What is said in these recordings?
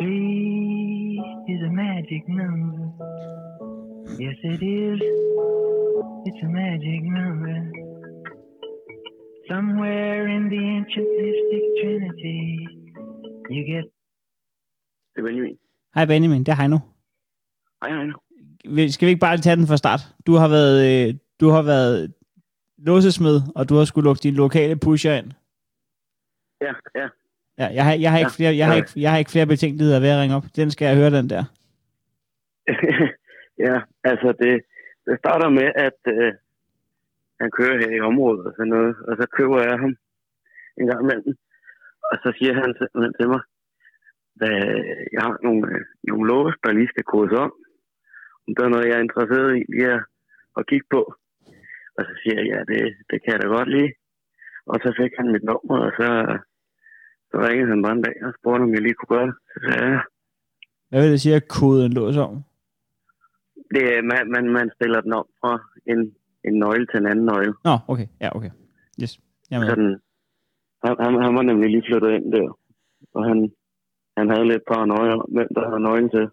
Three is a magic number. Yes, it is. It's a magic number. Somewhere in the ancient mystic trinity, you get Det er Benjamin. Hej Benjamin, det er Heino. Hej. Vi- Skal vi ikke bare tage den fra start? Du har været, øh, du har været låsesmed, og du har skulle lukke din lokale pusher ind. Ja, ja. Ja, jeg har, jeg har, ikke, flere, jeg, har ikke, jeg har ikke flere betænkeligheder ved at ringe op. Den skal jeg høre, den der. ja, altså det, det starter med, at øh, han kører her i området og sådan noget, og så køber jeg ham en gang imellem. Og så siger han simpelthen til mig, at jeg har nogle, øh, nogle lås, der lige skal kodes om. Om der er noget, jeg er interesseret i lige at, at kigge på. Og så siger jeg, ja, det, det kan jeg da godt lide. Og så fik han mit nummer, og så, så ringede han bare en dag og spurgte, om jeg lige kunne gøre det. Så sagde jeg, ja. Hvad vil det sige, at koden lås om? Det, er- man, man, man stiller den om fra en, en nøgle til en anden nøgle. Nå, okay. Ja, okay. Yes. Med. Sådan, han, han, han var nemlig lige flyttet ind der, og han, han havde lidt paranoia om, hvem der havde nøglen til.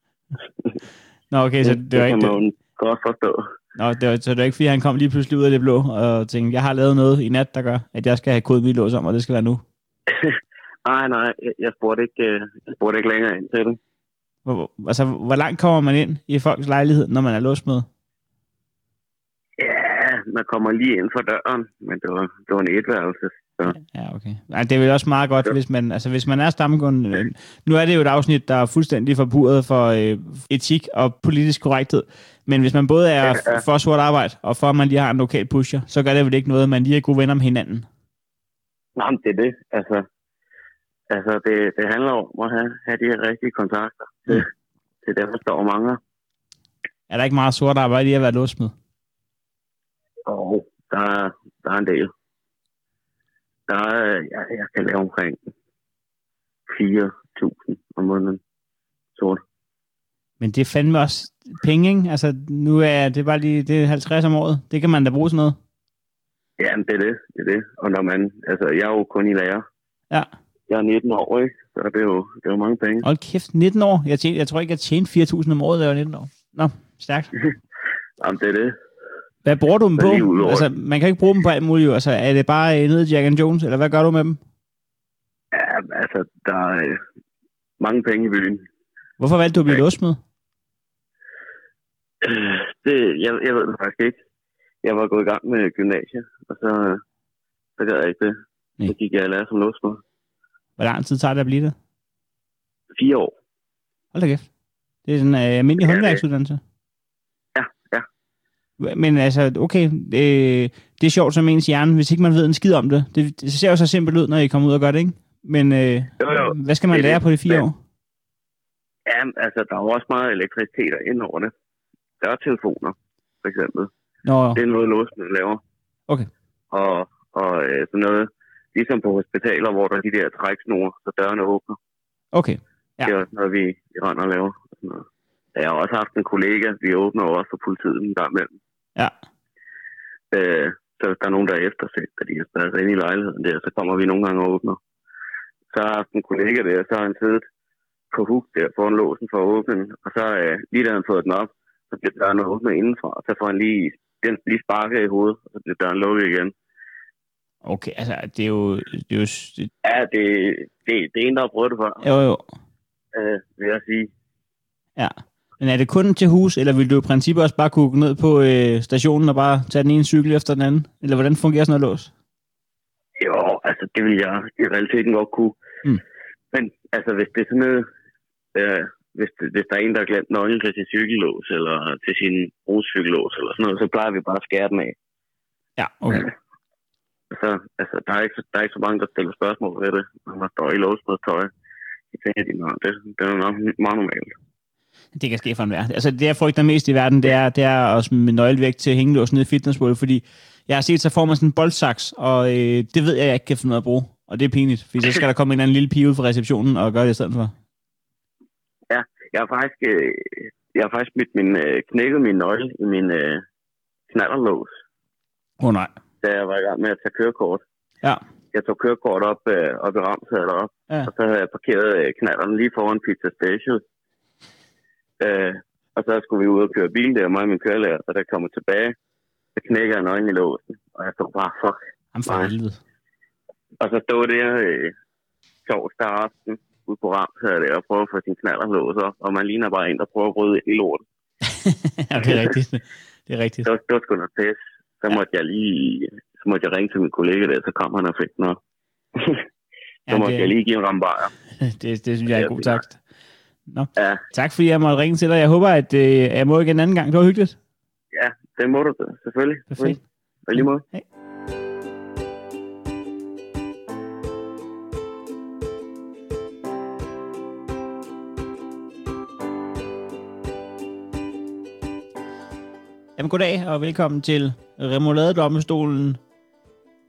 Nå, okay, så det, det var kan ikke, man det, jo godt forstå. nå, det var, så det var ikke, fordi han kom lige pludselig ud af det blå og tænkte, jeg har lavet noget i nat, der gør, at jeg skal have koden lås om, og det skal være nu. Nej, nej, jeg, spurgte ikke, øh, jeg spurgte ikke længere ind til det. Hvor, altså, hvor langt kommer man ind i folks lejlighed, når man er låst med? Ja, man kommer lige ind for døren, men det var, det var en etværelse. Så. Ja, okay. Nej, det er vel også meget godt, hvis man, altså, hvis man er stamkunde. øh, Nu er det jo et afsnit, der er fuldstændig forburet for øh, etik og politisk korrekthed. Men hvis man både er Ja, ja, ja. ja. for sort arbejde, og for at man lige har en lokal pusher, så gør det vel ikke noget, at man lige er gode venner med hinanden. Nej, men det er det. Altså, altså det, det handler om at have, have de her rigtige kontakter. Det, det er dem, der står mangler. Er der ikke meget sort arbejde i at være låst med? Og der, er- der er en del. Der er, jeg, jeg kan lave omkring 4.000 om måneden. Sort. Men det er fandme også penge, ikke? Altså, nu er det bare lige det er 50 om året. Det kan man da bruge sådan noget. Ja, men det er det. Det er det. Og når man, altså, jeg er jo kun i lærer. Ja. Jeg er 19 år, ikke? Så det er jo, det er jo mange penge. Hold kæft, 19 år. Jeg, tjente, jeg tror ikke, jeg tjente 4.000 om året, da jeg var 19 år. Nå, stærkt. Jamen, det er det. Hvad bruger du dem på? Altså, man kan ikke bruge dem på alt muligt. Altså, er det bare nede i Jack and Jones, eller hvad gør du med dem? Ja, altså, der er øh, mange penge i byen. Hvorfor valgte du at blive låst med? Øh, Det, jeg, jeg ved det faktisk ikke. Jeg var gået i gang med gymnasiet, og så, så gad jeg ikke det. Nej. Så gik jeg i lære som låsmed. Hvor lang tid tager det at blive det? Fire år. Hold da kæft. Det er sådan en øh, almindelig Ja, det- håndværksuddannelse. Ja, ja. Men altså, okay, øh, det er sjovt som ens hjerne, hvis ikke man ved en skid om det. Det, det ser jo så simpelt ud, når I kommer ud og gør det, ikke? Men øh, Jo, jo. hvad skal man Det lære det. på de fire Ja. år? Ja, altså, der er jo også meget elektricitet ind over det. Der er telefoner, for eksempel. Nå, Det er noget, låsene laver. Okay. Og, og øh, sådan noget, ligesom på hospitaler, hvor der er de der træksnore, så dørene åbner. okay. Ja. Det er også noget, vi, vi render og laver. og sådan noget. Jeg har også haft en kollega, vi åbner også for politiet en gang imellem. Ja. Øh, så hvis der er nogen, der er efterset, at de har sig ind i lejligheden der, så kommer vi nogle gange og åbner. Så har jeg haft en kollega der, så har han siddet på huk der foran låsen for at åbne den, og så øh, lige da han fået den op, så bliver døren åbnet indenfra, og så får han lige, den lige sparket i hovedet, og så bliver døren lukket igen. Okay, altså, det er jo... Det er jo det, Ja, det, det, det er en, der har prøvet det før, jo, jo. øh, vil jeg sige. Ja. Men er det kun til hus, eller vil du i princippet også bare kunne gå ned på øh, stationen og bare tage den ene cykel efter den anden? Eller hvordan fungerer sådan noget lås? Jo, altså det vil jeg i realiteten godt kunne. Mm. Men altså hvis det er sådan noget, øh, hvis, hvis der er en, der har glemt nøglen til sin cykellås, eller til sin brugscykellås, eller sådan noget, så plejer vi bare at skære den af. Ja, okay. Så, altså, der er, ikke, der er ikke så mange, der stiller spørgsmål ved det, når man står i lås med tøj. Jeg tænker, de, "Nå, det, det er nok meget normalt. Det kan ske for en verden. Altså, det jeg frygter mest i verden, det er, det er at smide nøglevægt til hængelås nede i fitnessbålet, fordi jeg har set, så får man sådan en boldsaks, og øh, det ved jeg, jeg ikke kan finde noget at bruge. Og det er pinligt, fordi så skal der komme en eller anden lille pige ud fra receptionen og gøre det i stedet for. Jeg har faktisk, øh, jeg har faktisk smidt min, øh, knækket min nøgle i min øh, knallerlås, Åh oh, nej. Da jeg var i gang med at tage kørekort. Ja. jeg tog kørekort op, øh, op i Ramsad op, Ja. og så havde jeg parkeret øh, knallerne lige foran Pizza Station. Øh, og så skulle vi ud og køre bil der, mig og min kørelærer, og jeg kommer tilbage, så knækker jeg nøgen i låsen, og jeg stod bare, fuck. Jamen for helvede. Og så stod der øh, torsdag aften ude på Ramsad der og prøve at få sin knaller låst op, og man ligner bare en, der prøver at bryde ind i lorten. ja, det er rigtigt. Det er rigtigt. Det var, det var sgu noget pis. Så måtte jeg lige, så måtte jeg ringe til min kollega der, så kom han og fik noget. så Ja, måtte det- jeg lige give en rambajer. Det, det synes jeg er en god takst. Nå. Ja, Tak fordi jeg måtte ringe til dig. Jeg håber, at øh, jeg må igen en anden gang. Det var hyggeligt. ja, det må du selvfølgelig. Perfekt. Og lige måde. Hej. Jamen goddag og velkommen til Remoladedommestolen.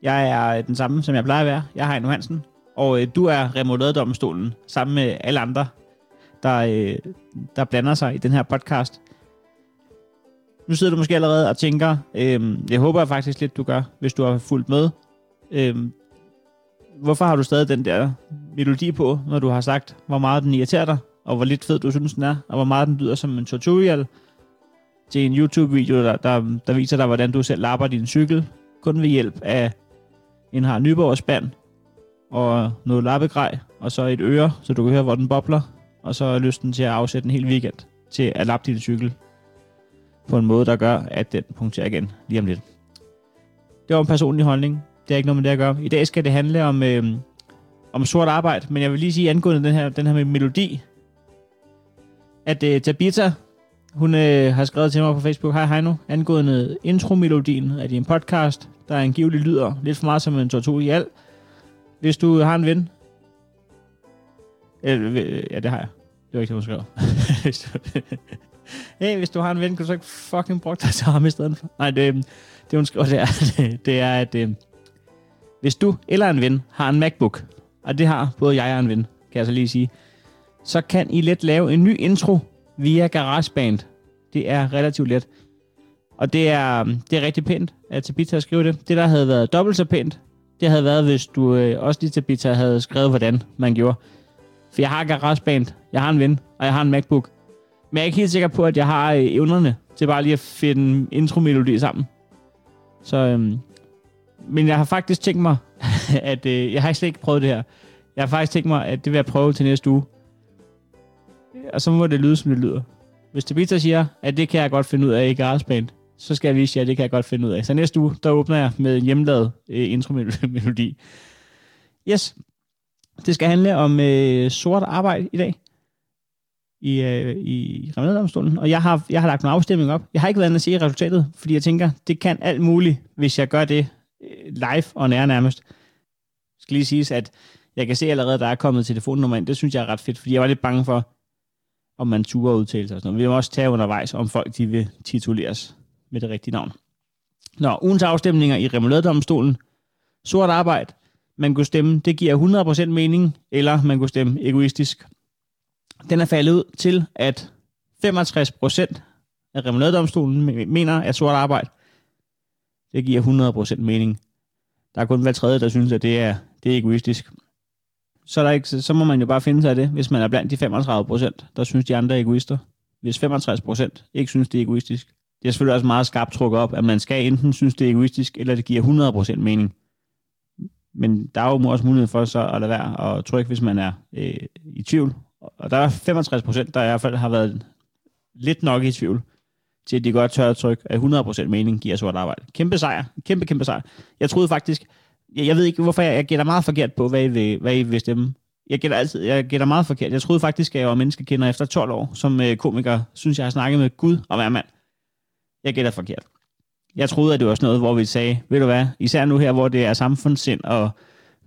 Jeg er øh, den samme, som jeg plejer at være. Jeg er Heino Hansen, og øh, du er Remoladedommestolen, sammen med alle andre, der, øh, der blander sig i den her podcast. Nu sidder du måske allerede og tænker, øh, jeg håber faktisk lidt, du gør, hvis du har fulgt med. Øh, hvorfor har du stadig den der melodi på, når du har sagt, hvor meget den irriterer dig, og hvor lidt fed du synes, den er, og hvor meget den lyder som en tutorial til en YouTube-video, der, der, der viser dig, hvordan du selv lapper din cykel, kun ved hjælp af en har Nyborg spand og noget lappegrej, og så et øre, så du kan høre, hvor den bobler, og så er lysten til at afsætte en hel weekend til at lappe din cykel på en måde, der gør, at den punkterer igen lige om lidt. Det var en personlig holdning. Det er ikke noget med det at gøre. I dag skal det handle om, øh, om sort arbejde, men jeg vil lige sige angående den her, den her med melodi, at øh, Tabitha, hun øh, har skrevet til mig på Facebook, hej Heino, angående intromelodien af din podcast, der angiveligt lyder lidt for meget som en tortur i alt. Hvis du har en ven, øh, øh, ja det har jeg, det var ikke det, hun skrev. Hvis du- hey, hvis du har en ven, kan du så ikke fucking bruge dig til ham i stedet for? Nej, det, øh, det hun skriver, det er, det er at øh, hvis du eller en ven har en MacBook, og det har både jeg og en ven, kan jeg så lige sige, så kan I let lave en ny intro via GarageBand. Det er relativt let. Og det er, um, det er rigtig pænt, at Tabitha skrevet det. Det, der havde været dobbelt så pænt, det havde været, hvis du øh, også lige Tabitha havde skrevet, hvordan man gjorde. For jeg har GarageBand, jeg har en ven, og jeg har en MacBook. Men jeg er ikke helt sikker på, at jeg har øh, evnerne til bare lige at finde intromelodi sammen. Så, øhm, men jeg har faktisk tænkt mig, at øh, jeg har slet ikke prøvet det her. Jeg har faktisk tænkt mig, at det vil jeg prøve til næste uge. Og så må det lyde, som det lyder. Hvis Tabitha siger, at det kan jeg godt finde ud af i GarageBand, så skal jeg vise jer, at det kan jeg godt finde ud af. Så næste uge, der åbner jeg med en hjemmelavet øh, intromelodi. Yes. Det skal handle om øh, sort arbejde i dag i, øh, i Remediedomstolen, og jeg har, jeg har lagt en afstemning op. Jeg har ikke været inde at se resultatet, fordi jeg tænker, det kan alt muligt, hvis jeg gør det øh, live og nær nærmest. Jeg skal lige siges, at jeg kan se allerede, at der er kommet telefonnummer ind. Det synes jeg er ret fedt, fordi jeg var lidt bange for, om man turer udtale sig og sådan noget. Vi må også tage undervejs, om folk de vil tituleres med det rigtige navn. Nå, ugens afstemninger i Remoladedomstolen. Sort arbejde. Man kunne stemme, det giver 100% mening, eller man kunne stemme egoistisk. Den er faldet ud til, at 65% af Remoladedomstolen mener, at sort arbejde, det giver 100% mening. Der er kun hver tredje, der synes, at det er, det er egoistisk. Så, der ikke, så må man jo bare finde sig af det, hvis man er blandt de 35%, der synes, de andre er egoister. Hvis 65% ikke synes, det er egoistisk. Det er selvfølgelig også meget skarpt trukket op, at man skal enten synes, det er egoistisk, eller det giver 100% mening. Men der er jo også mulighed for så at lade være at trykke, hvis man er øh, i tvivl. Og der er 65 procent, der i hvert fald har været lidt nok i tvivl, til at de godt tør at trykke, at 100% mening giver sort arbejde. Kæmpe sejr. Kæmpe, kæmpe sejr. Jeg troede faktisk, jeg, jeg ved ikke, hvorfor jeg, jeg gætter meget forkert på, hvad I vil, hvad I vil stemme. Jeg gætter altid, jeg gætter meget forkert. Jeg troede faktisk, at jeg var menneskekender efter 12 år, som øh, komiker, synes jeg har snakket med Gud og hver mand. Jeg gætter forkert. Jeg troede, at det var sådan noget, hvor vi sagde, ved du hvad, især nu her, hvor det er samfundssind, og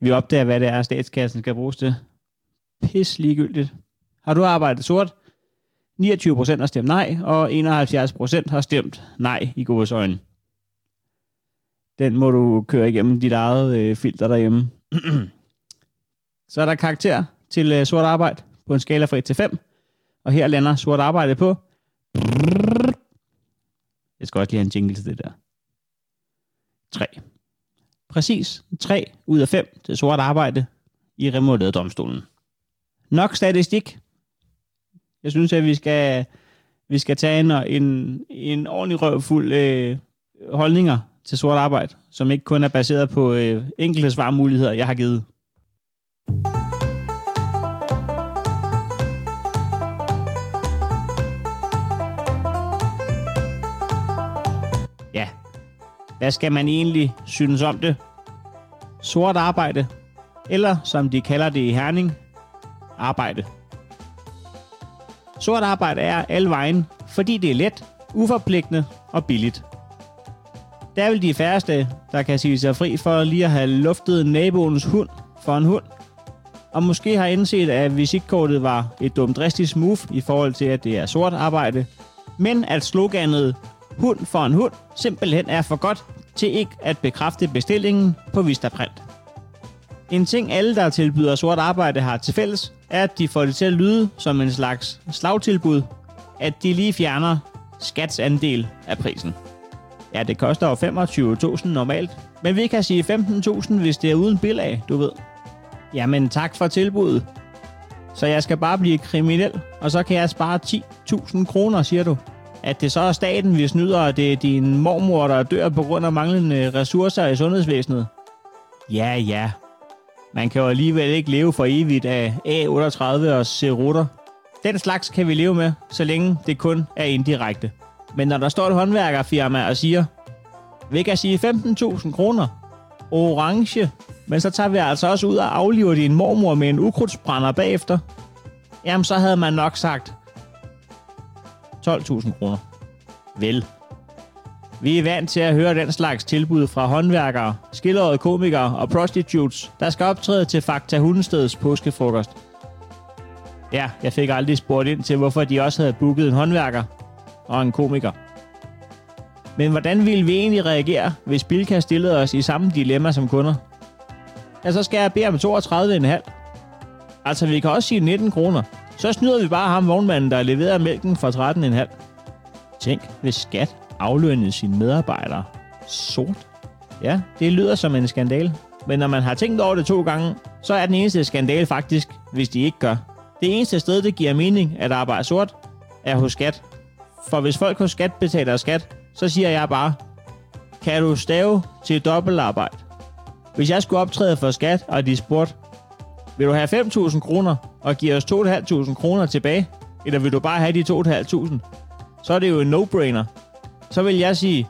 vi opdager, hvad det er, statskassen skal bruges til. Pis ligegyldigt. Har du arbejdet sort? 29 procent har stemt nej, og 71 procent har stemt nej i godes øjne. Den må du køre igennem dit eget øh, filter derhjemme. Så er der karakter til øh, sort arbejde på en skala fra 1 til 5. Og her lander sort arbejde på... Jeg skal også lige have en jingle til det der. 3. præcis 3 ud af 5 til sort arbejde i remodeleret domstolen. Nok statistik. Jeg synes, at vi skal, vi skal tage en, en, en ordentlig røvfuld øh, holdninger til sort arbejde, som ikke kun er baseret på øh, enkelte svarmuligheder, jeg har givet. Ja, hvad skal man egentlig synes om det? Sort arbejde, eller som de kalder det i Herning, arbejde. Sort arbejde er alle vejen, fordi det er let, uforpligtende og billigt. Der er vel de færreste, der kan sige sig fri for lige at have luftet naboens hund for en hund. Og måske har indset, at visitkortet var et dumt dristigt move i forhold til, at det er sort arbejde. Men at sloganet hund for en hund simpelthen er for godt til ikke at bekræfte bestillingen på Vistaprint. En ting alle, der tilbyder sort arbejde, har til fælles, er, at de får det til at lyde som en slags slagtilbud, at de lige fjerner skats andel af prisen. Ja, det koster jo 25.000 normalt, men vi kan sige 15.000, hvis det er uden bilag, du ved. Jamen tak for tilbuddet. Så jeg skal bare blive kriminel, og så kan jeg spare 10.000 kroner, siger du. At det så er staten, vi snyder, og det er din mormor, der dør på grund af manglende ressourcer i sundhedsvæsenet. Ja, ja. Man kan jo alligevel ikke leve for evigt af A38 og cerutter. Den slags kan vi leve med, så længe det kun er indirekte. Men når der står et håndværkerfirma og siger, vi kan sige 15.000 kroner, orange, men så tager vi altså også ud og afliver din mormor med en ukrudtsbrænder bagefter, jamen så havde man nok sagt 12.000 kroner. Vel. Vi er vant til at høre den slags tilbud fra håndværkere, skildrede komikere og prostitutes, der skal optræde til Fakta Hundesteds påskefrokost. Ja, jeg fik aldrig spurgt ind til, hvorfor de også havde booket en håndværker og en komiker. Men hvordan ville vi egentlig reagere, hvis Bilka stillede os i samme dilemma som kunder? Ja, så skal jeg bede om 32,5. Altså, vi kan også sige 19 kroner. Så snyder vi bare ham vognmanden, der leverer mælken for 13,5. Tænk, hvis skat aflønnede sine medarbejdere sort. Ja, det lyder som en skandal. Men når man har tænkt over det to gange, så er den eneste skandal faktisk, hvis de ikke gør. Det eneste sted, det giver mening at arbejde sort, er hos skat. For hvis folk hos skat betaler skat, så siger jeg bare, kan du stave til dobbeltarbejde? Hvis jeg skulle optræde for skat, og de spurgte, vil du have 5.000 kroner og give os 2.500 kroner tilbage, eller vil du bare have de 2.500? Så er det jo en no-brainer. Så vil jeg sige,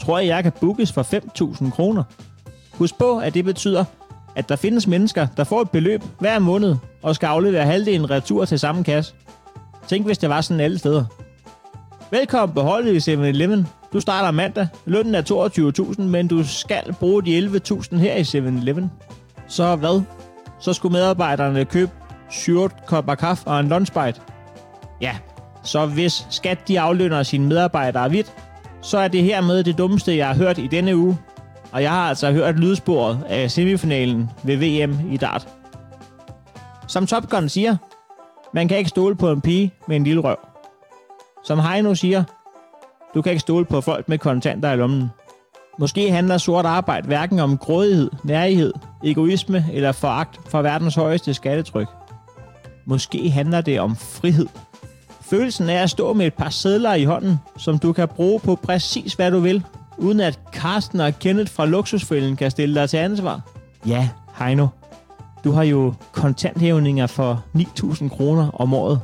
tror jeg, jeg kan bookes for 5.000 kroner? Husk på, at det betyder, at der findes mennesker, der får et beløb hver måned og skal aflevere halvdelen retur til samme kasse. Tænk, hvis det var sådan alle steder. Velkommen på holdet i 7-Eleven. Du starter mandag. Lønnen er 22.000, men du skal bruge de 11.000 her i 7-Eleven. Så hvad? Så skulle medarbejderne købe 7 kopper kaffe og en lunchbite. Ja, så hvis skat de aflønner sine medarbejdere vidt, så er det hermed det dummeste, jeg har hørt i denne uge. Og jeg har altså hørt lydsporet af semifinalen ved VM i dart. Som Top Gun siger, man kan ikke stole på en pige med en lille røv. Som Heino siger, du kan ikke stole på folk med kontanter i lommen. Måske handler sort arbejde hverken om grådighed, nærighed, egoisme eller foragt for verdens højeste skattetryk. Måske handler det om frihed. Følelsen af at stå med et par sædler i hånden, som du kan bruge på præcis hvad du vil, uden at Karsten og Kenneth fra Luksusfælden kan stille dig til ansvar. Ja, Heino. Du har jo kontanthævninger for 9.000 kroner om året.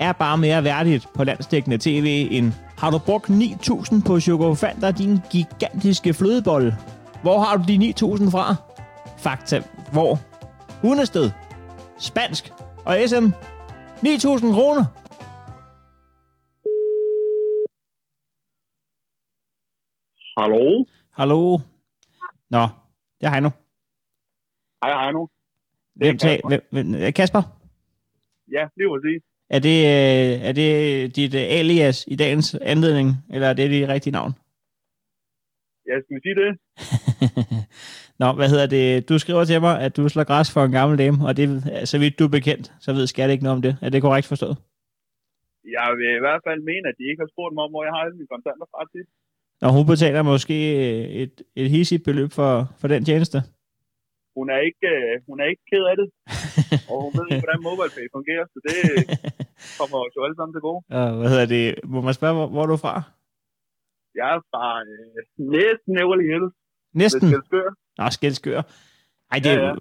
Er bare mere værdigt på landsdækkende tv end har du brugt 9.000 på chokofanter, din gigantiske flødebolle? Hvor har du de 9.000 fra? Fakta. Hvor? Hundested. Spansk. Og SM. 9.000 kroner. Hallo? Hallo? Nå, det er Heino. Hej, nu. Hvem tag, hvem, Kasper? Ja, det var det. Er det, øh, er det dit øh, alias i dagens anledning, eller er det dit rigtige navn? Jeg skal sige det. Nå, hvad hedder det? Du skriver til mig, at du slår græs for en gammel dame, og det, så vidt du er bekendt, så ved skat ikke noget om det. Er det korrekt forstået? Jeg vil i hvert fald mene, at de ikke har spurgt mig om, hvor jeg har alle mine kontanter fra til. Og hun betaler måske øh, et, et hissigt beløb for, for den tjeneste. Hun er ikke, øh, hun er ikke ked af det, og hun ved ikke, hvordan MobilePay fungerer, så det kommer os jo alle sammen til gode. Og hvad hedder det? Må man spørge, hvor, hvor er du fra? Jeg er fra øh, næsten Everly Hills, Næsten. Skelskør. Nå, skældskør. Ej, det, Ja, ja, ja. ja.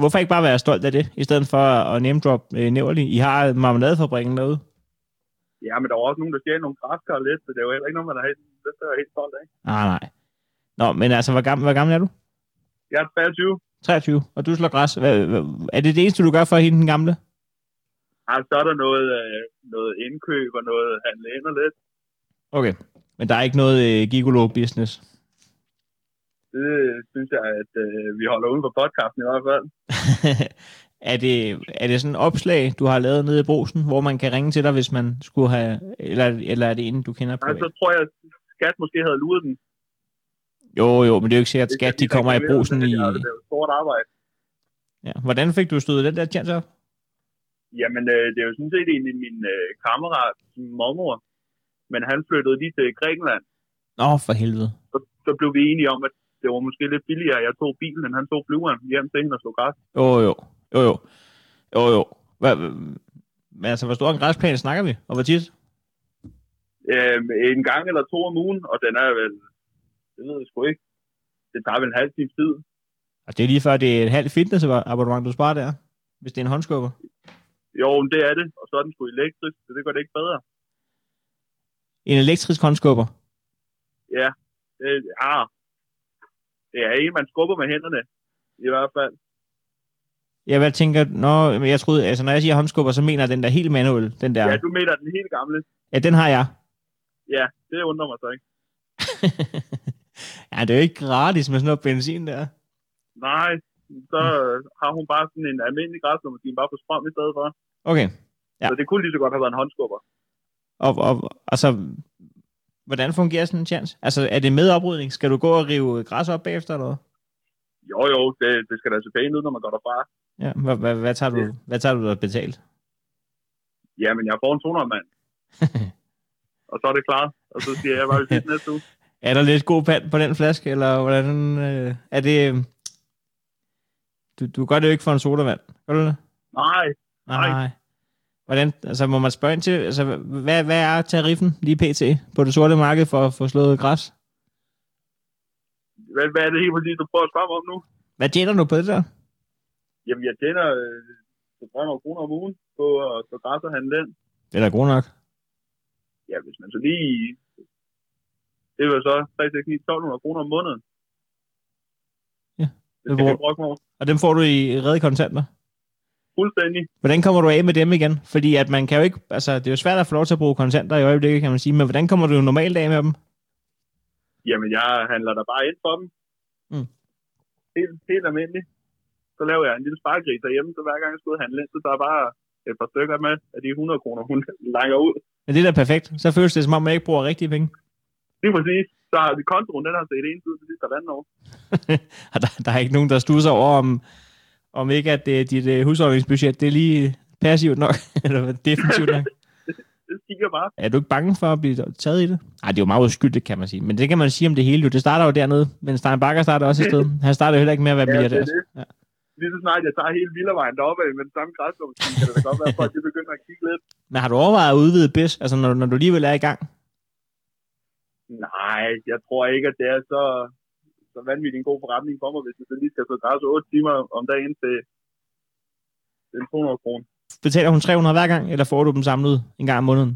Hvorfor ikke bare være stolt af det, i stedet for at name drop øh, Næverli? I har marmeladefabrikken derude. Ja, men der var også nogen, der stjal nogle græskar lidt, så det er jo heller ikke noget, man er helt, det er helt stolt af. Nej, nej. Nå, men altså, hvor gammel, hvor gammel er du? Jeg er 23, 23, og du slår græs. Hvad, hvad, er det det eneste, du gør for at hente den gamle? og så er der noget, øh, noget indkøb og noget handle ind og lidt. Okay. Men der er ikke noget øh, gigolo-business? Det synes jeg, at øh, vi holder uden for podcasten i hvert fald. er, det, er det sådan et opslag, du har lavet nede i brosen, hvor man kan ringe til dig, hvis man skulle have... Eller, eller er det en, du kender Nej, privat? så tror jeg, at skat måske havde luret den. Jo, jo, men det er jo ikke sikkert, at skat de kommer i brosen i... Det er jo stort arbejde. Ja. Hvordan fik du stået den der tjans op? Jamen, øh, det er jo sådan set egentlig min øh, kammerat, mormor. Men han flyttede lige til Grækenland. Nå, for helvede. Så, så blev vi enige om, at det var måske lidt billigere, jeg tog bilen, end han tog flyveren hjem til hende og slog græs. Jo, jo. Jo, jo. Jo, jo. Hvad- men altså, hvor stor en græsplæne snakker vi? Og hvor tit? Øh, en gang eller to om ugen, og den er vel, det ved jeg sgu ikke. Det tager vel en halv times tid. Og det er lige før, det er et halvt fitnessabonnement, du sparer der. Hvis det er en håndskubber. Jo, men det er det, og så er den sgu elektrisk, så det gør det ikke bedre. En elektrisk håndskubber. Ja, det, ja. det er en, man skubber med hænderne, i hvert fald. Jeg hvad tænker, nå, men jeg troede, altså når jeg siger håndskubber, så mener jeg den der helt manuel, den der. Ja, du mener den helt gamle. Ja, den har jeg. Ja, det undrer mig så ikke. ja, det er jo ikke gratis med sådan noget benzin der. Nej, så har hun bare sådan en almindelig græsslåmaskine bare på strøm i stedet for. Okay. Ja. Ja. Så det kunne lige så godt have været en håndskubber. Og, og altså, hvordan fungerer sådan en chance? Altså, er det med oprydning? Skal du gå og rive græs op bagefter, eller hvad? Jo, jo, det, det skal da se pænt ud, når man går derfra. Ja, hvad, hvad, hvad, tager du, hvad tager du der betalt? Jamen, jeg får en 200 mand. og så er det klar. Og så siger jeg bare, vi ses næste uge. Er der lidt god pand på den flaske, eller hvordan øh, er det... øh, Du, du gør det jo ikke for en sodavand, gør du det? Nej, Nej. Nej. Hvordan, altså må man spørge ind til, altså hvad, hvad er tariffen lige pt. på det sorte marked for at få slået græs? hvad, hvad er det helt præcis, du prøver at spørge mig om nu? Hvad tjener du på det der? Jamen, jeg tjener øh, 300 kroner om ugen på at stå græs og handle ind. Det er da god nok. Ja, hvis man så lige... Det er jo så 3, 6, 9, 1200 kroner om måneden. Ja, Det skal hvor- jeg brokke over. Og dem får du i redde kontanter. Fuldstændig. Hvordan kommer du af med dem igen? Fordi at man kan jo ikke, altså det er jo svært at få lov til at bruge kontanter i øjeblikket, kan man sige, men hvordan kommer du normalt af med dem? Jamen, jeg handler der bare ind for dem. Mm. Helt, helt almindeligt. Så laver jeg en lille sparegris derhjemme, så hver gang jeg skal ud og handle så tager jeg bare et par stykker med af de 100 kroner, hun langer ud. Men det er da perfekt. Så føles det som om, man ikke bruger rigtige penge. Lige præcis. Så har vi kontoen, den har set en tid til sidste halvanden år. Der, der er ikke nogen, der stusser over, om, om ikke at det, dit uh, husholdningsbudget, det er lige passivt nok, eller defensivt nok. Det stiger bare. Er du ikke bange for at blive taget i det? Nej, det er jo meget uskyldigt, kan man sige. Men det kan man sige om det hele jo. Det starter jo dernede, men Stein Bakker starter også et sted. Han starter jo heller ikke med at være Ja, det milliardær. er det. Ja. Lige så snart jeg tager hele Villervejen deroppe med den samme græsslåmaskine, kan det da godt være, at folk de begynder at kigge lidt. Men har du overvejet at udvide BIS, altså når, når du alligevel er i gang? Nej, jeg tror ikke, at det er så, så vanvittigt en god forretning for mig, hvis jeg så lige skal så græs 8 timer om dagen til den 200 kroner. Betaler hun 300 hver gang, eller får du dem samlet en gang om måneden?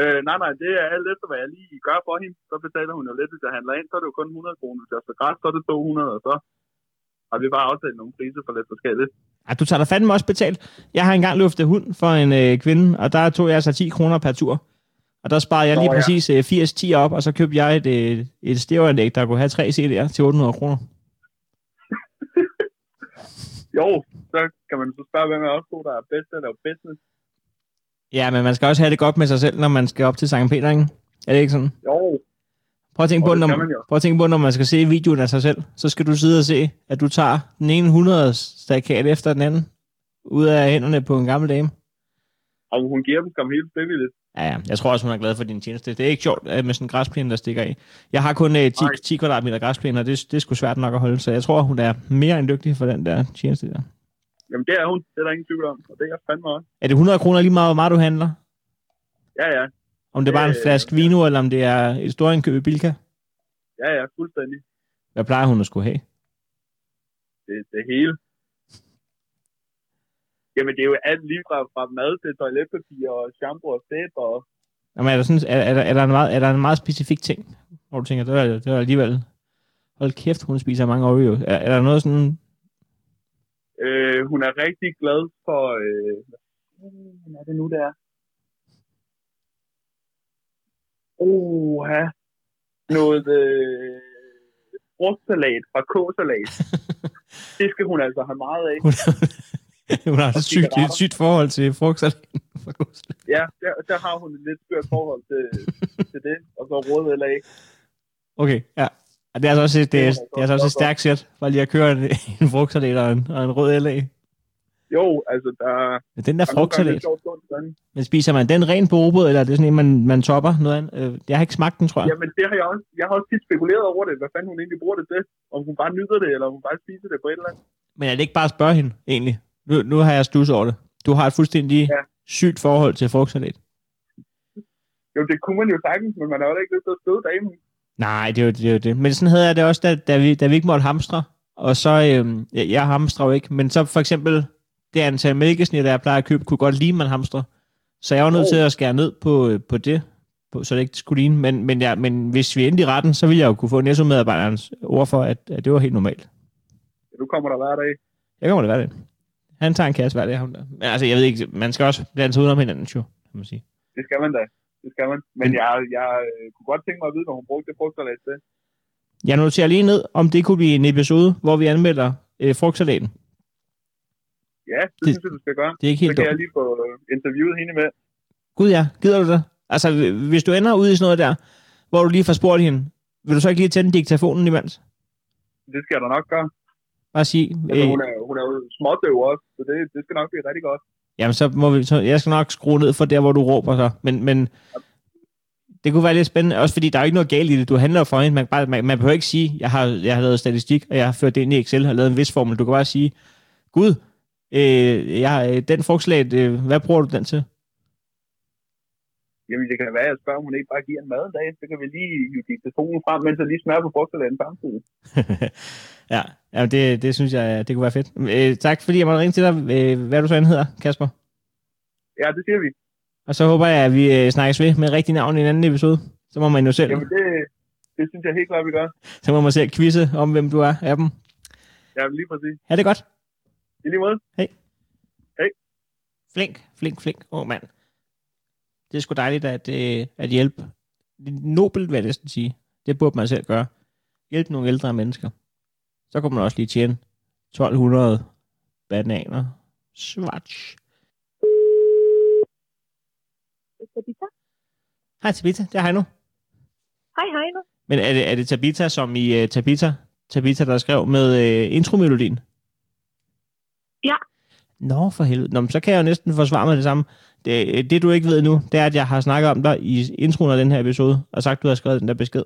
Øh, nej, nej, det er alt efter, hvad jeg lige gør for hende. Så betaler hun jo lidt, hvis jeg handler ind, så er det jo kun 100 kroner. Hvis jeg skal græs, så er det 200, og så har vi bare aftalt nogle priser for lidt forskelligt. Ej, du tager da fandme også betalt. Jeg har engang luftet hund for en øh, kvinde, og der tog jeg altså 10 kroner per tur. Og der sparede jeg Nå, lige ja. præcis øh, 80 10 op, og så købte jeg et, øh, et stereoanlæg, der kunne have tre CD'er til 800 kroner. Jo, så kan man så spørge, hvem er også to, der er bedst til at lave business. Ja, men man skal også have det godt med sig selv, når man skal op til Sankt Peter, ikke? Er det ikke sådan? Jo, Prøv at tænke, på, når, man prøv at tænke på, når man skal se videoen af sig selv, så skal du sidde og se, at du tager den ene 100 stakat efter den anden, ud af hænderne på en gammel dame. og hun giver dem skam helt frivilligt. Ja. Jeg tror også, hun er glad for din tjeneste. Det er ikke sjovt øh, med sådan en græsplæne, der stikker af. Jeg har kun øh, 10, Nej. 10 kvadratmeter græsplæne, og det, det er sgu svært nok at holde, så jeg tror, hun er mere end dygtig for den der tjeneste der. Jamen, det er hun. Det er der ingen tvivl om. Og det er jeg fandme også. Er det 100 kroner lige meget, hvor meget du handler? Ja, ja. Om det er bare en Øh, flaske vino, eller om det er et stort indkøb i Bilka? Ja, ja. Fuldstændig. Hvad plejer hun at skulle have? Det, det hele. Jamen, det er jo alt lige fra, fra mad til toiletpapir og shampoo og sæbe og... Jamen, er der, sådan, er, er, der, er, der en meget, er der en meget specifik ting, hvor du tænker, det er, det er alligevel... Hold kæft, hun spiser mange Oreo. Er, er der noget sådan... Øh, hun er rigtig glad for... Øh, hvad er det nu, det er? Oha. Noget øh, frugtsalat fra K-salat. det skal hun altså have meget af. Hun, har et sygt, et sygt forhold til Kosta. Ja, der, der har hun et lidt skørt forhold til, til det. Og så råd eller ikke. Okay, ja. Og det er altså også et, det er, Det er altså også et stærkt sæt, for lige at køre en, en frugtsalat og en, og en rød LA. Jo, altså, der, Men den der der er frugtsalat, men spiser man den ren på robrød, eller er det sådan en, man, man topper noget andet? Øh, Jeg har ikke smagt den, tror jeg. Jamen, det har jeg også. Jeg har også tit spekuleret over det. Hvad fanden hun egentlig bruger det til? Om hun bare nyder det, eller om hun bare spiser det på et eller andet. Men er det ikke bare at spørge hende, egentlig? Nu, nu har jeg stusset over det. Du har et fuldstændig Ja. sygt forhold til frugtsalat. Jo, det kunne man jo sagtens, men man har jo ikke lyst til at støde damen. Nej, det er, jo, det er jo det. Men sådan havde jeg det også, da, da, vi, da vi ikke måtte hamstre. Og så, øhm, jeg, jeg hamstrer jo ikke, men så for eksempel det antal mælkesnitter, jeg plejer at købe, kunne godt lide, man hamstrer. Så jeg var nødt Oh. til at skære ned på, øh, på det, på, så det ikke skulle ligne. Men, men, ja, men hvis vi endte i retten, så ville jeg jo kunne få Netto-medarbejderens ord for, at, at det var helt normalt. Ja, nu kommer der hver dag. Jeg kommer det være det. Han tager en kasse hver dag, ham der. Men altså, jeg ved ikke, man skal også blande sig udenom hinanden, jo, kan man sige. Det skal man da. Det skal man. Men jeg, jeg øh, kunne godt tænke mig at vide, hvad hun brugte det frugtsalat til. Jeg noterer lige ned, om det kunne blive en episode, hvor vi anmelder øh, frugtsalaten. Ja, det, Det- synes jeg, du skal gøre. Det er ikke Så helt kan dumt. jeg lige få øh, interviewet hende med. Gud ja, gider du det? Altså, hvis du ender ud i sådan noget der, hvor du lige får spurgt hende, vil du så ikke lige tænde diktafonen imens? Det skal jeg da nok gøre. Bare sige, Altså, øh, hun, er, hun er jo smådøv også, så det, det skal nok blive rigtig godt. jamen så må vi, så jeg skal nok skrue ned for der, hvor du råber så. Men, men det kunne være lidt spændende, også fordi der er ikke noget galt i det. Du handler for hende. Man, bare, man, man behøver ikke sige, jeg har, jeg har lavet statistik, og jeg har ført det ind i Excel, og lavet en vis formel. Du kan bare sige, Gud, øh, jeg, øh, den frugtsalat, øh, hvad bruger du den til? Jamen, det kan være, at jeg spørger, om hun ikke bare giver en mad en dag. Så kan vi lige hive diktationen frem, mens jeg lige smager på frugtsalaten samtidig. ja, ja det, det synes jeg, det kunne være fedt. Øh, tak fordi jeg måtte ringe til dig. Øh, hvad er du så end hedder, Kasper? Ja, det siger vi. Og så håber jeg, at vi øh, snakkes ved med rigtig navn i en anden episode. Så må man jo selv, Jamen, det, det synes jeg helt klart, vi gør. så må man selv quizze om, hvem du er af dem. Ja, lige præcis. Er det godt? I lige måde. Flink, flink, flink. Åh, oh, mand. Det er sgu dejligt at, øh, at hjælpe. Nobelt, vil jeg næsten sige. Det burde man selv gøre. Hjælpe nogle ældre mennesker. Så kunne man også lige tjene 1200 bananer. Swatch. Tabita? Hej Tabita, det er Heino. Hej, hej nu. Men er det, er det Tabita som i uh, Tabita? Tabita, der skrev med uh, intromelodien? Ja. Nå, for helvede. Nå, men så kan jeg jo næsten forsvare mig det samme. Det, det, du ikke ved nu, det er, at jeg har snakket om dig i introen af den her episode, og sagt, du har skrevet den der besked.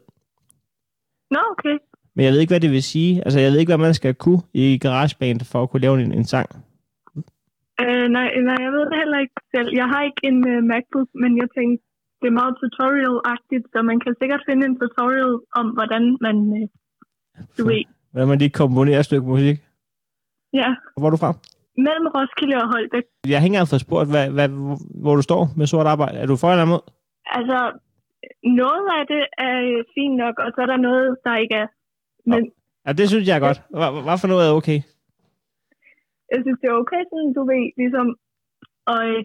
Nå, okay. Men jeg ved ikke, hvad det vil sige. Altså, jeg ved ikke, hvad man skal kunne i GarageBand for at kunne lave en, en sang. Øh, nej, nej, jeg ved det heller ikke selv. Jeg har ikke en uh, MacBook, men jeg tænkte, det er meget tutorial-agtigt, så man kan sikkert finde en tutorial om, hvordan man, uh, du ved, Hvordan man lige komponerer et stykke musik. ja, Hvor er du fra? mellem Roskilde og Holbæk. Jeg har ikke engang fået spurgt, hvad, hvad, hvor du står med sort arbejde. Er du for eller imod? Altså, noget af det er fint nok, og så er der noget, der ikke er. Men Ja, det synes jeg er godt. Hvad, for noget er okay? jeg synes, det er okay, sådan, du ved, ligesom, og øh,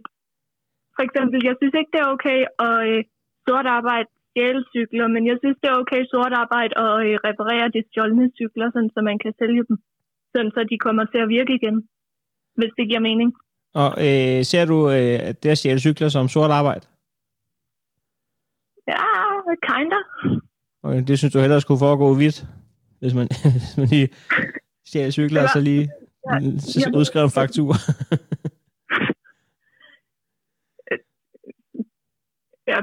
for eksempel, jeg synes ikke, det er okay at øh, sort arbejde stjæle cykler, men jeg synes, det er okay sort arbejde og øh, reparere de stjålne cykler, sådan, så man kan sælge dem, sådan, så de kommer til at virke igen, hvis det giver mening. Og øh, ser du øh, at det at stjæle cykler som sort arbejde? Ja, kinda. Og det synes du hellere skulle foregå hvidt, hvis man, hvis man lige stjæler cykler, og så lige Ja. udskriver en faktur.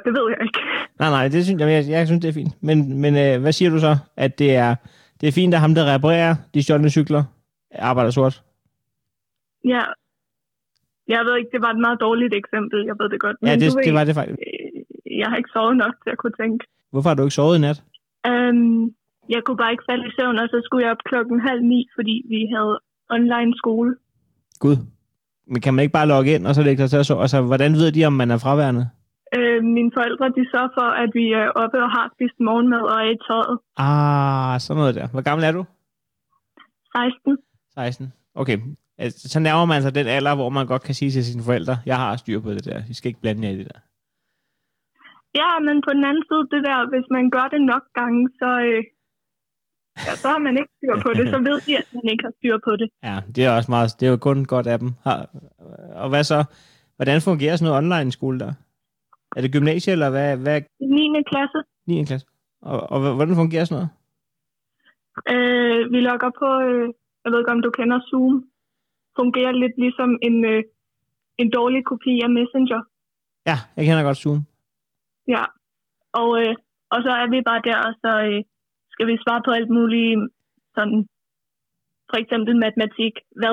det ved jeg ikke. Nej, nej, det synes jeg, jeg, jeg synes, det er fint. Men, men øh, hvad siger du så? At det er, det er fint, at ham, der reparerer de stjålne cykler, arbejder sort? Ja. Jeg ved ikke, det var et meget dårligt eksempel, jeg ved det godt. Ja, men det, du ved, det var det faktisk. øh, Jeg har ikke sovet nok til at kunne tænke. Hvorfor har du ikke sovet i nat? Um, jeg kunne bare ikke falde i søvn, og så skulle jeg op klokken halv ni, fordi vi havde online skole. Gud. Men kan man ikke bare logge ind, og så lægge sig til at sove? Altså, hvordan ved de, om man er fraværende? Uh, mine forældre, de sørger for, at vi er oppe og har spist morgenmad og er i tøjet. Ah, sådan noget der. Hvor gammel er du? 16. 16. Okay. Altså, så nærmer man sig den alder, hvor man godt kan sige til sine forældre, jeg har styr på det der. I skal ikke blande jer i det der. Ja, men på den anden side, det der, hvis man gør det nok gange, så, øh, ja, så har man ikke styr på det. Så ved de, at man ikke har styr på det. Ja, det er også meget, det er jo kun godt af dem. Og hvad så? Hvordan fungerer sådan noget online skole der? Er det gymnasie, eller hvad? hvad 9. klasse. 9. klasse? Og, og hvordan fungerer sådan noget? Øh, vi logger på, øh, jeg ved ikke, om du kender Zoom. Fungerer lidt ligesom en, øh, en dårlig kopi af Messenger. Ja, jeg kender godt Zoom. Ja. Og, øh, og så er vi bare der, og så øh, skal vi svare på alt muligt, sådan, for eksempel matematik. Hvad,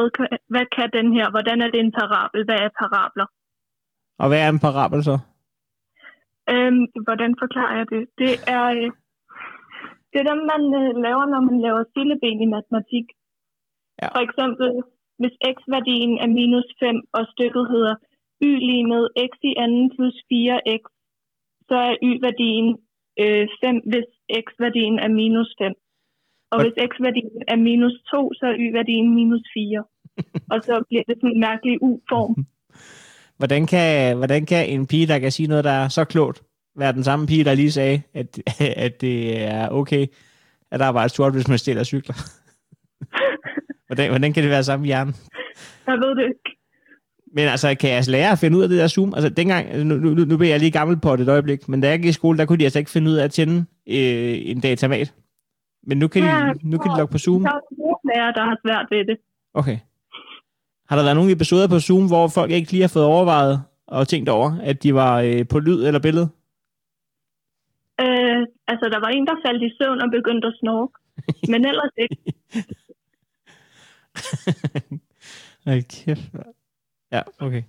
hvad kan den her? Hvordan er det en parabel? Hvad er parabler? Og hvad er en parabel så? Øhm, hvordan forklarer jeg det? Det er, øh, det er dem, man øh, laver, når man laver stilleben i matematik. Ja. For eksempel, hvis x-værdien er minus 5, og stykket hedder y lige med x i anden plus 4x, så er y-værdien øh, 5, hvis x-værdien er minus 5. Og Hvor- hvis x-værdien er minus 2, så er y-værdien minus 4. og så bliver det sådan en mærkelig u-form. Hvordan kan, hvordan kan en pige, der kan sige noget, der er så klogt, være den samme pige, der lige sagde, at, at det er okay, at arbejde sort, hvis man stiller cykler? hvordan, hvordan kan det være samme hjerne? Jeg ved det ikke. Men altså, kan jeres lærer finde ud af det der Zoom? Altså, dengang, nu, nu, nu bliver jeg lige gammel på det et øjeblik, men da jeg gik i skole, der kunne de altså ikke finde ud af at tænde øh, en datamat. Men nu kan, Ja, de, nu kan de logge på Zoom. Der er lærere, der har svært ved det. Okay. Har der været nogle episoder på Zoom, hvor folk ikke lige har fået overvejet og tænkt over, at de var øh, på lyd eller billede? Øh, altså, der var en, der faldt i søvn og begyndte at snorke. Men ellers ikke. Ej, kæft. Ja, okay.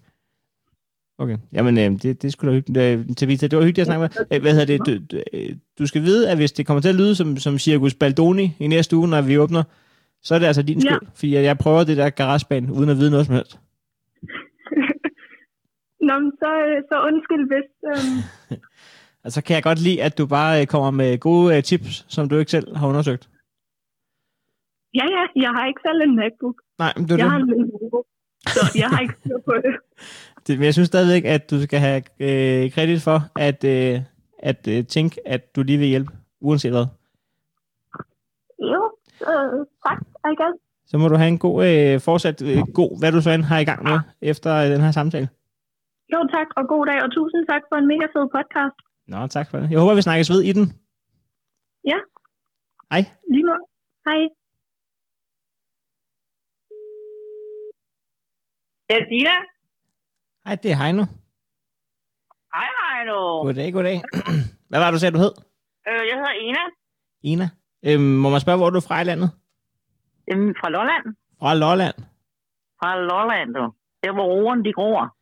Okay, jamen øh, det, det skulle da hyggeligt. Øh, det var hyggeligt at snakke med. Øh, Hvad hedder det? Du, du, øh, du skal vide, at hvis det kommer til at lyde som, som Circus Baldoni i næste uge, når vi åbner, så er det altså din Ja. skyld. Fordi jeg, prøver det der garagebane, uden at vide noget som helst. Nå, men så, så undskyld hvis... Øh, Altså kan jeg godt lide, at du bare kommer med gode tips, som du ikke selv har undersøgt. ja, ja, jeg har ikke selv en MacBook. Nej, men det, er Jeg det. har en Lenovo. Så jeg har ikke styr på det. det. Men jeg synes stadigvæk, at du skal have øh, kredit for, at, øh, at øh, tænke, at du lige vil hjælpe, uanset hvad. Jo, øh, tak, I guess. Så må du have en god, øh, fortsat øh, god, hvad du så end har i gang med, efter øh, den her samtale. Jo, tak, og god dag, og tusind tak for en mega fed podcast. Nå, tak for det. Jeg håber, vi snakkes ved i den. Ja. Hej. Lige måde. Hej. Det er Dina. Hej, det er Heino. Hej, Heino. Goddag, goddag. hvad var det, du sagde, du hed? Øh, jeg hedder Ena. Ina. Øhm, må man spørge, hvor du er fra i landet? Øhm, fra Lolland. Fra Lolland. Fra Lolland, du. Der hvor roerne, de gror.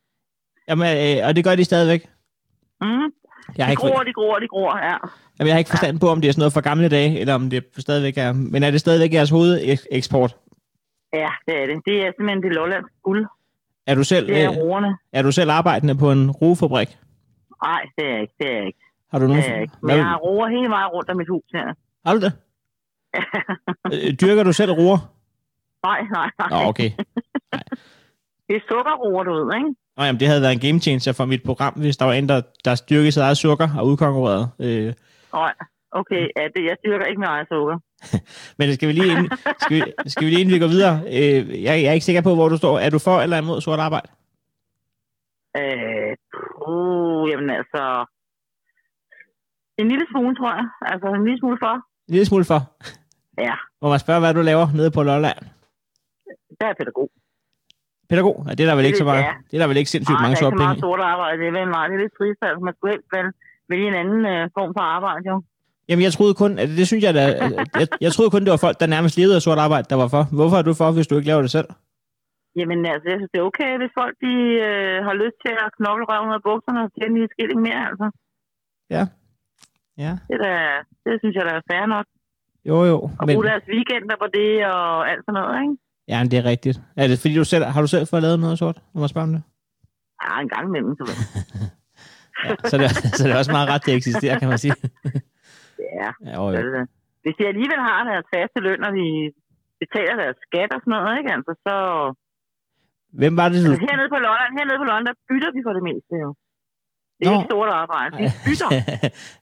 Jamen, øh, og det gør de stadigvæk. Mm. Jeg har, De ikke, gror, de gror, de gror, ja. jamen, jeg har ikke forstand på, om det er sådan noget fra gamle dage, eller om det stadigvæk er... Men er det stadigvæk jeres hovedeksport? Ja, det er det. Det er simpelthen det Lollands guld. Er du selv, Det er øh, roerne. er du selv arbejdende på en rugefabrik? Nej, det er jeg ikke. Det er jeg ikke. Har du nogen... Det er jeg ikke. Men jeg har roer hele vejen rundt om mit hus her. Har du det? Øh, Dyrker du selv ruer? nej, nej, nej. Nå, okay. Det er sukkerroer, du ved, ikke? Nå, jamen, det havde været en game changer for mit program, hvis der var en, der, der styrkede sit eget sukker og udkonkurrerede. Øh, Nej, okay. Ja, det, jeg styrker ikke med eget sukker. men skal vi lige inden, skal vi, skal vi lige inden vi går videre? Øh, jeg, jeg er ikke sikker på, hvor du står. Er du for eller imod sort arbejde? Øh, puh, jamen altså... En lille smule, tror jeg. Altså en lille smule for. En lille smule for. Ja, Må man spørge, hvad du laver nede på Lolland? der er pædagog. Pædagog? Ja, det er der vel ikke så meget. Ja. Det er der vel ikke sindssygt Nej, mange der er sorte ikke så penge meget sort arbejde. Det er vel meget, det er lidt trist, altså. Man skulle helst vælge en anden øh, form for arbejde, jo. Jamen, jeg troede kun, at det synes jeg da, jeg, jeg troede kun, det var folk, der nærmest levede af sort arbejde, der var for. Hvorfor er du for, hvis du ikke laver det selv? Jamen altså, jeg synes, det er okay, hvis folk de, øh, har lyst til at knokle røven af bukserne og tjene lige skilling mere, altså. Ja. Ja. Det, er da, det synes jeg, der er fair nok. Jo, jo. Og Men, bruge deres weekender på det og alt sådan noget, ikke? ja, men det er rigtigt. Er det fordi, du selv, har du selv fået lavet noget sort? Må jeg spørge om det? Ja, en gang imellem, så Ja, så, er det, så er det også meget ret, det eksisterer, kan man sige. Ja, Ja, jo, så er jo. Hvis de alligevel har deres faste løn, og de betaler deres skat og sådan noget, ikke? Altså, så... Hvem var det, du... Altså, hernede på London, hernede på London, der bytter vi for det meste, jo. Det er Nå. ikke stort arbejde. Vi bytter.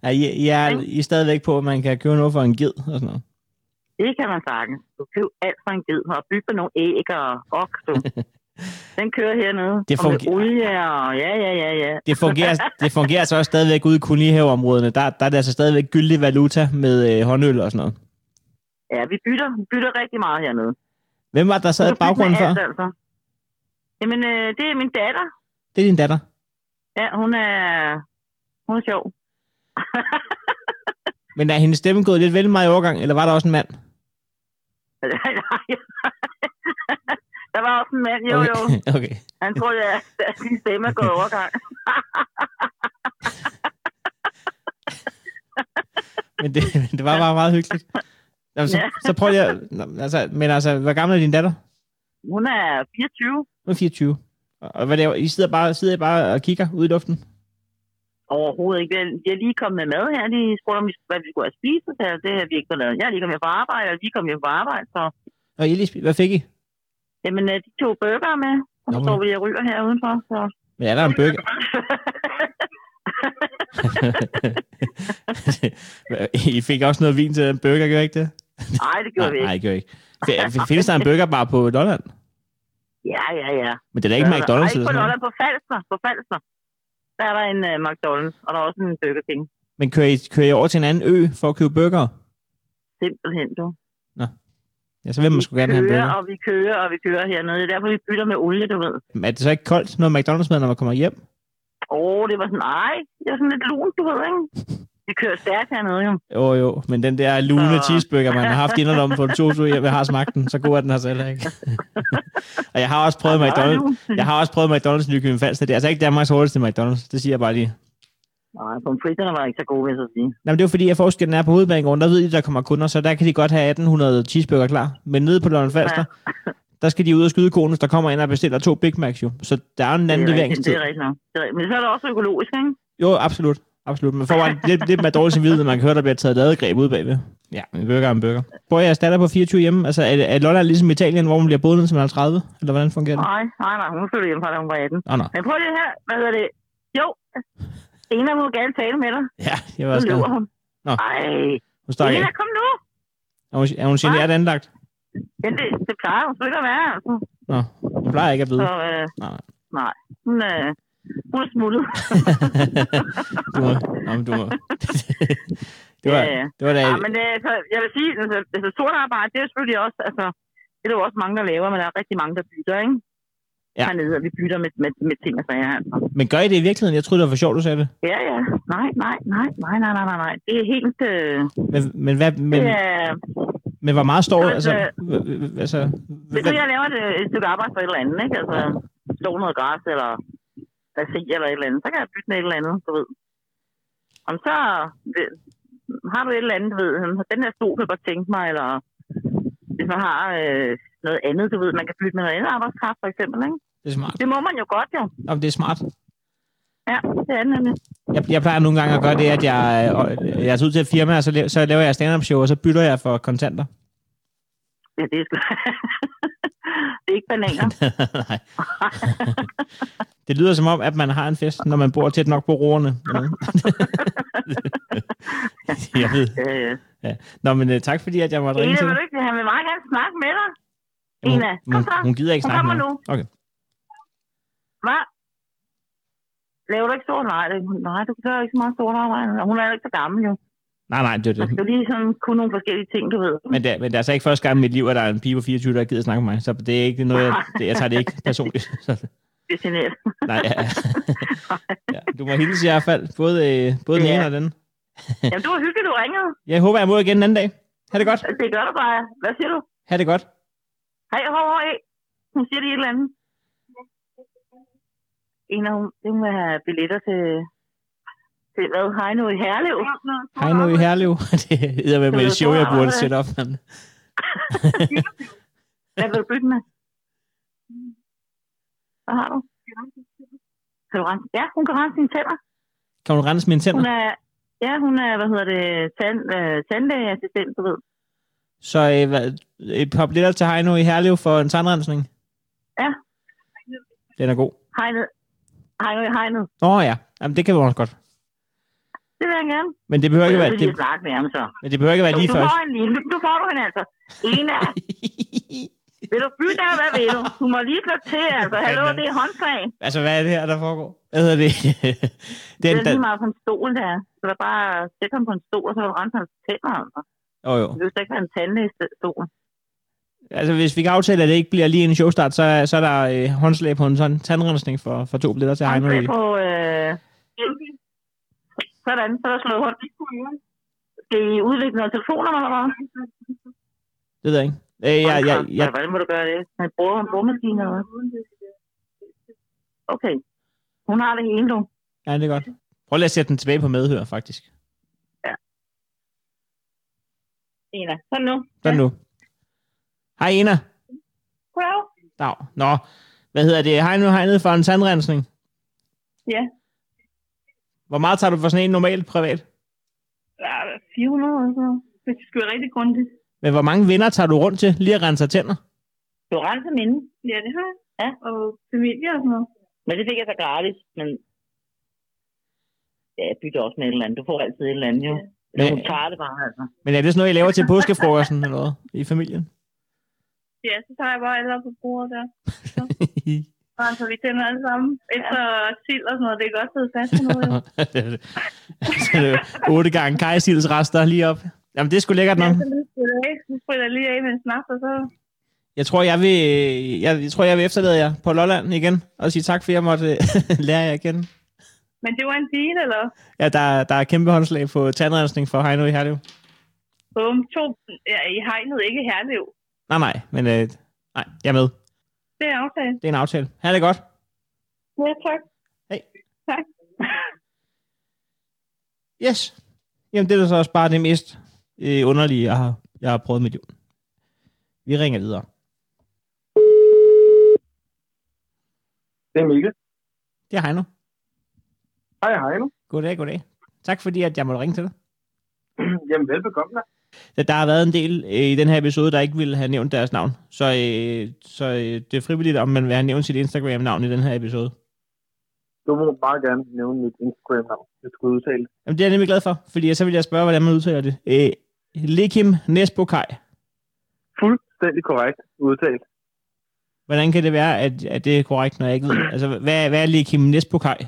ja, I, I, er, I er stadigvæk på, at man kan købe noget for en ged og sådan noget. Det kan man sagtens. Du køber alt for en ged, og bygge nogle æg og oks, du. Den kører hernede. Det og med olie og... Ja, ja, ja, ja. Det fungerer, det fungerer så også stadigvæk ude i kolonihaveområderne. Der, der er det altså stadigvæk gyldig valuta med øh, håndøl og sådan noget. Ja, vi bytter, bytter rigtig meget hernede. Hvem var der sad i baggrunden før? alt, altså. Jamen, øh, det er min datter. Det er din datter. Ja, hun er... Hun er sjov. Men er hendes stemme gået lidt vel meget i overgang, eller var der også en mand? der var også en mand, jo okay. jo. okay. Han troede, at at sin stemme er gået overgang. Men det, det var bare meget hyggeligt. Jamen, så, Ja. så prøv lige at... Altså, men altså, hvor gammel er din datter? Hun er 24. Hun er 24. Og hvad laver I? sidder bare, sidder I bare og kigger ud i luften? Overhovedet ikke. De er lige kommet med mad her. De spurgte, om vi, hvad vi skulle have spist. Så det har vi ikke fået lavet. Jeg er lige kommet hjem fra arbejde, og de kom hjem fra arbejde. Så Og I lige, spi- hvad fik I? Jamen, øh, de tog burger med. Og så står vi og ryger her udenfor. Så. Men er der en burger? I fik også noget vin til den burger, gør I ikke det? Nej, det gjorde vi Nej, ikke. nej, gør I ikke. Findes der en burger bare på Lolland? Ja, ja, ja. Men det er da ikke McDonald's Nej, ikke på. Lolland, på Falster. På Falster. Der er der en uh, McDonald's, og der er også en Burger King. Men kører I, kører I over til en anden ø for at købe burger? Simpelthen, du. Ja, så vil man sgu gerne have en burger. og vi kører, og vi kører hernede. Det er derfor, vi bytter med olie, du ved. Men er det så ikke koldt, når McDonald's med, når man kommer hjem? Åh, oh, det var sådan, nej, det er sådan lidt lunt, du ved, ikke? Vi kører stærkt hernede, jo. Jo, jo, men den der lune Så- cheeseburger, man har haft indenom på en to jeg har smagt den, så god er den altså heller ikke. og jeg har også prøvet var McDonald's. Jeg har også prøvet McDonald's i Nykøbing Falster. Det er altså ikke Danmarks hurtigste McDonald's. Det siger jeg bare lige. Nej, pomfritterne var ikke så gode, vil jeg så sige. Nej, men det er jo fordi, at forskellen er på hovedbanegården, der ved de, der kommer kunder, så der kan de godt have 1800 cheeseburger klar. Men nede på Lolland Falster, der skal de ud og skyde konen, hvis der kommer ind og bestiller to Big Macs jo. Så der er en anden er leveringstid. det er rigtigt nok. Men så er det også økologisk, ikke? Jo, absolut. Absolut. Man får bare lidt, lidt mere dårlig samvittighed, når man kan høre, der bliver taget ladegreb ud bagved. Ja, en burger er en burger. Bor jeg erstatter på 24 hjemme? Altså, er, er Lolland ligesom Italien, hvor man bliver boet ned til man er 30? Eller hvordan fungerer det? Nej, nej, nej, hun flyttede hjem fra, da hun var 18. Nå, nå. Men prøv lige her, hvad hedder det? Jo, Ena må gerne tale med dig. Ja, jeg var Så også glad. hun. Nå. Ej, Hun. Ena, kom nu. Er hun, er hun generet anlagt? Ja, det, det plejer hun ikke at være, altså. Nå, hun plejer ikke at Så, vide. øh, Nej. nej. Hun, øh, hun er smuttet. du må, nå, men du må. det var, Ja, det var da... Ja, men det, altså, jeg vil sige, altså, altså sort arbejde, det er selvfølgelig også, altså, det er jo også mange, der laver, men der er rigtig mange, der bytter, ikke? Ja. Hernede, og vi bytter med, med, med ting og sager, altså. Men gør I det i virkeligheden? Jeg troede, det var for sjovt, du sagde det. Ja, ja. Nej, nej, nej, nej, nej, nej, nej, nej. Det er helt... Øh, Men, men, hvad, men, det er... men hvor meget står... Altså, øh, altså, Hvis nu jeg laver et, et stykke arbejde for et eller andet, ikke? Altså, slå noget græs, eller basi, eller et eller andet, så kan jeg bytte med et eller andet, du ved. Om så ved- har du et eller andet, du ved, den her stol jeg godt tænke mig, eller hvis man har øh, noget andet, du ved, man kan bytte med noget andet arbejdskraft, for eksempel, ikke? Det er smart. Det må man jo godt, jo. Jamen, det er smart. Ja, det er nemlig. Jeg, jeg plejer nogle gange at gøre det, at jeg, øh, jeg er ud til et firma, og så, laver, så laver jeg stand-up show, og så bytter jeg for kontanter. Ja, det er sgu... det er ikke bananer. Nej. det lyder som om, at man har en fest, når man bor tæt nok på roerne. jeg ved. øh, Ja. Nå, men uh, tak fordi, at jeg måtte ringe Ena, til vil dig. du ikke, han vil meget gerne snakke med dig. Hun, Ena, kom hun, så. hun gider ikke Hun snakke med mig. Okay. Hvad? Laver du ikke stort? Nej, det, nej, du gør ikke så meget stort arbejde. Hun er jo ikke så gammel, jo. Nej, nej, det er Man det. skal jo lige sådan kunne nogle forskellige ting, du ved. Men det, men det er altså ikke første gang i mit liv, at der er en pige på 24, der gider snakke med mig. Så det er ikke noget, jeg, det, jeg tager det ikke personligt. Det er generet. nej, ja. ja. Du må hilse i hvert fald, både, øh, både den Ja. ene og den. Jamen, du var hyggelig, du ringede. Jeg håber, jeg må igen en anden dag. Ha' det godt. Det gør du bare. Hvad siger du? Ha' det godt. Hej, hov, hov, hey. Hun siger lige et eller andet. En af hun, det må have billetter til, til hvad? Hej nu i Herlev. Hej nu i Herlev. det er med, med et show, jeg burde sætte op. Men... Hvad vil du bytte med? Hvad har du? Kan du rense? Ja, hun kan rense sine tænder. Kan hun rense mine tænder? Hun er, ja, hun er, hvad hedder det, tand, øh, tandlægeassistent, du ved. Så øh, hvad, et par billetter til Heino i Herlev for en tandrensning? Ja. Den er god. Hegnet. Hegnet i hegnet. Nå ja, Jamen, det kan vi også godt. Det vil jeg gerne. Men det behøver ikke være, det, det, det, snakke med ham så. men det behøver ikke være Du, lige du først. får en lille, du får du hende altså. Ena. vil du bytte af, hvad vil du? Du må lige slå til, altså. Hallo, det er håndslag. altså, hvad er det her, der foregår? Hvad hedder det? Det Den, er lige meget på en stol, der. Så der bare sætte ham på en stol, og så vil du rense hans tænder, altså. Jo, jo. Det skal ikke være en tandlægestol. Altså, hvis vi kan aftale, at det ikke bliver lige en showstart, så, så er der øh, håndslag på en sådan tandrensning for, for to billetter til Heino. Håndslag på, øh... Sådan, så er der slået hånd. Skal I udvikle noget telefonnummer, eller hvad? Det ved jeg ikke. Øh, jeg, jeg, jeg, Hvordan må du gøre det? Han bruger en eller hvad? Okay. Hun har det hele, du. ja, det er godt. Prøv lige at sætte den tilbage på medhør, faktisk. Ena. Sådan nu. Sådan nu. Hej, Ena. Goddag. Dag. Nå, hvad hedder det? Heino hegnet for en tandrensning. Ja. Hvor meget tager du for sådan en normalt privat? Ja, 400 og sådan. Hvis det skal være rigtig grundigt. Men hvor mange venner tager du rundt til lige at rense tænder? Du renser minde. Ja, det har jeg. Ja. Og familie og sådan noget. Men det fik jeg så gratis, men... Ja, jeg bytter også med et eller andet. Du får altid et eller andet, jo. Men- Men hun tager det bare, altså. Men er det sådan noget, I laver til påskefrokosten eller noget i familien? Ja, så tager jeg bare alle på bordet der. Så vi tænder alle sammen. Efter sild og sådan noget. Det er godt sidde fast på noget, så er det otte gange kajsils rester lige op. Jamen, det er sgu lækkert nok. Ja, så lige spritter lige af med en snaps, og så... Jeg tror, jeg vil, jeg, jeg tror, jeg vil efterlade jer på Lolland igen, og sige tak, for jeg måtte øh, lære jer igen. Men det var en deal, eller? Ja, der, der er kæmpe håndslag på tandrensning for Heino i Herlev. Bum, to... Ja, I hegnet ikke Herlev. Nej, nej, men øh, nej, jeg er med. Det er aftalt. Det er en aftale. Ha' det godt. Ja, tak. Hej. Tak. Yes. Jamen, det er så også bare det mest øh, underlige, jeg har, jeg har prøvet mit liv. Vi ringer videre. Det er Mikkel. Det er Heino. Hej, hej nu. Goddag, goddag. Tak fordi, at jeg måtte ringe til dig. Jamen, velbekomme da. Der, der har været en del øh, i den her episode, der ikke ville have nævnt deres navn. Så, øh, så øh, det er frivilligt, om man vil have nævnt sit Instagram-navn i den her episode. Du må bare gerne nævne mit Instagram-navn, hvis du skulle udtale det. Jamen, det er jeg nemlig glad for, fordi så vil jeg spørge, hvordan man udtaler det. Øh, Lekim Nesbokaj. Fuldstændig korrekt udtalt. Hvordan kan det være, at, at det er korrekt, når jeg ikke ved? Altså, hvad, hvad er Lekim Nesbokaj?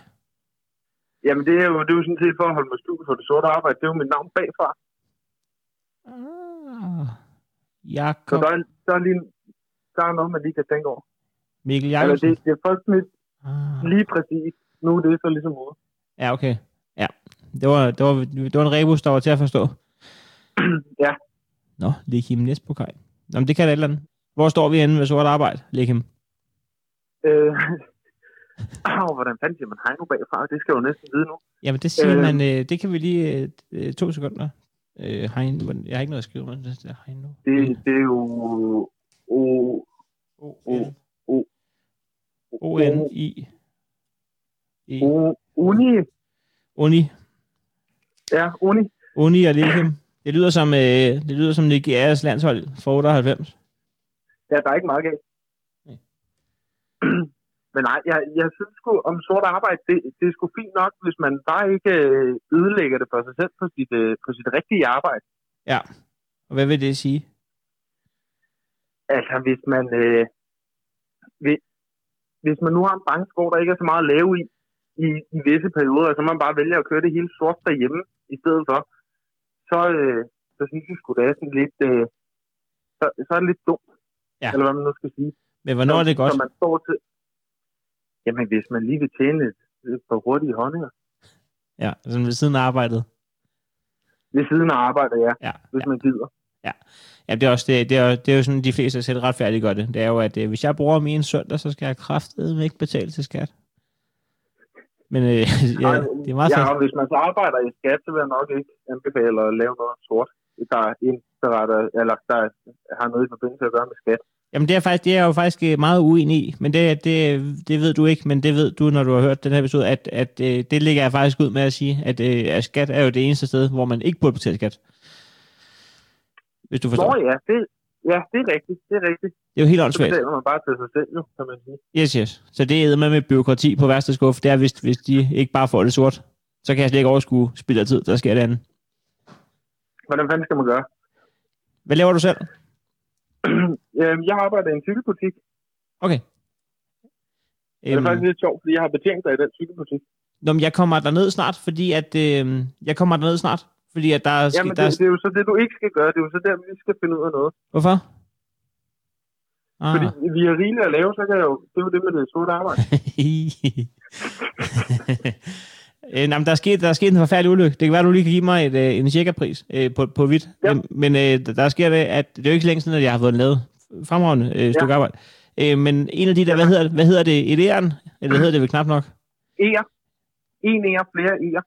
Jamen, det er jo, det er jo sådan set for at holde mig skjult for det sorte arbejde. Det er jo mit navn bagfra. Ah, Så Jakob der er, der er, lige, der er noget, man lige kan tænke over. Mikkel Eller Jacobsen. det, det er først mit Ah. lige præcis. Nu er det så ligesom ude. Ja, okay. Ja. Det var, det var, det var en rebus, der var til at forstå. Ja. Nå, Lekim Nesbokaj. Nå, men det kan da et eller andet. Hvor står vi henne ved sort arbejde, Lekim? Øh, Åh, hvordan fanden siger man hej nu bagfra? Det skal jeg jo næsten vide nu. Jamen, det siger Øh. man, øh, det kan vi lige øh, øh, to sekunder. Øh, hej, jeg har ikke noget at skrive, men det er hej nu. Det, det er jo... O, O, O- O- O, N, I, E, o, uni. Uni. Ja, uni. Uni og Lekim. Det lyder som, øh, det lyder som Nigerias landshold for 98. Ja, der er ikke meget galt. Men nej, jeg, jeg synes sgu om sort arbejde, det, det er sgu fint nok, hvis man bare ikke øh, ødelægger det for sig selv på sit, øh, på sit rigtige arbejde. Ja. Og hvad vil det sige? Altså, hvis man, øh, hvis, hvis man nu har en branche, hvor der ikke er så meget at lave i, i, i visse perioder, så man bare vælger at køre det hele sort derhjemme i stedet for, så, øh, så synes jeg sgu, det er sådan lidt, øh, så, så er det lidt dumt. Ja. Eller hvad man nu skal sige. Men hvornår er det godt? Så man står til, jamen hvis man lige vil tjene lidt, for hurtige honninger. Ja, sådan ved siden af arbejdet. Ved siden af arbejdet, ja, Ja, hvis man gider. ja det, er også, det, det, er, det er jo sådan, de fleste selv retfærdigt gør det. Det er jo, at øh, hvis jeg bruger min søndag, så skal jeg kraftedeme ikke betale til skat. Men øh, ja, det er meget ja, og hvis man så arbejder i skat, så vil jeg nok ikke anbefale at lave noget sort, der er indberetter, eller der har noget i forbindelse at gøre med skat. Jamen det er, faktisk, det er jeg jo faktisk øh, meget uenig i, men det, det, det ved du ikke, men det ved du, når du har hørt den her episode, at, at øh, det ligger jeg faktisk ud med at sige, at, øh, at skat er jo det eneste sted, hvor man ikke burde betale skat. Hvis du forstår. Nå ja, det, ja, det er rigtigt, det er rigtigt. Det er jo helt åndssvagt. betaler man bare til sig selv, jo, kan man sige. Yes, yes. Så det er med med byråkrati på værste skuffe. Det er, hvis, hvis de ikke bare får det sort, så kan jeg slet ikke overskue spild af tid, der sker det andet. Hvordan fanden skal man gøre? Hvad laver du selv? Øhm, jeg arbejder i en cykelbutik. Okay. Det er Øhm, faktisk lidt sjovt, fordi jeg har betjent dig i den cykelbutik. nå, men jeg kommer derned snart, fordi at... Øh, jeg kommer derned snart, fordi at der er... Jamen, der er det, det, er jo så det, du ikke skal gøre. Det er jo så der, vi skal finde ud af noget. Hvorfor? Ah. Fordi vi har rigeligt at lave, så kan jeg jo... Det er jo det med det sorte arbejde. øh, nej, der, er sket, der er sket en forfærdelig ulykke. Det kan være, du lige kan give mig et, øh, en cirka-pris øh, på, på hvidt. Ja. Øh, men øh, der, der sker det, at det er jo ikke så længe siden, at jeg har fået lavet fremragende øh, stykke arbejde. Øh, men en af de der, hvad hedder, hvad hedder det, et æren? Eller hedder det vel knap nok? E'er. En e'er, flere e'er.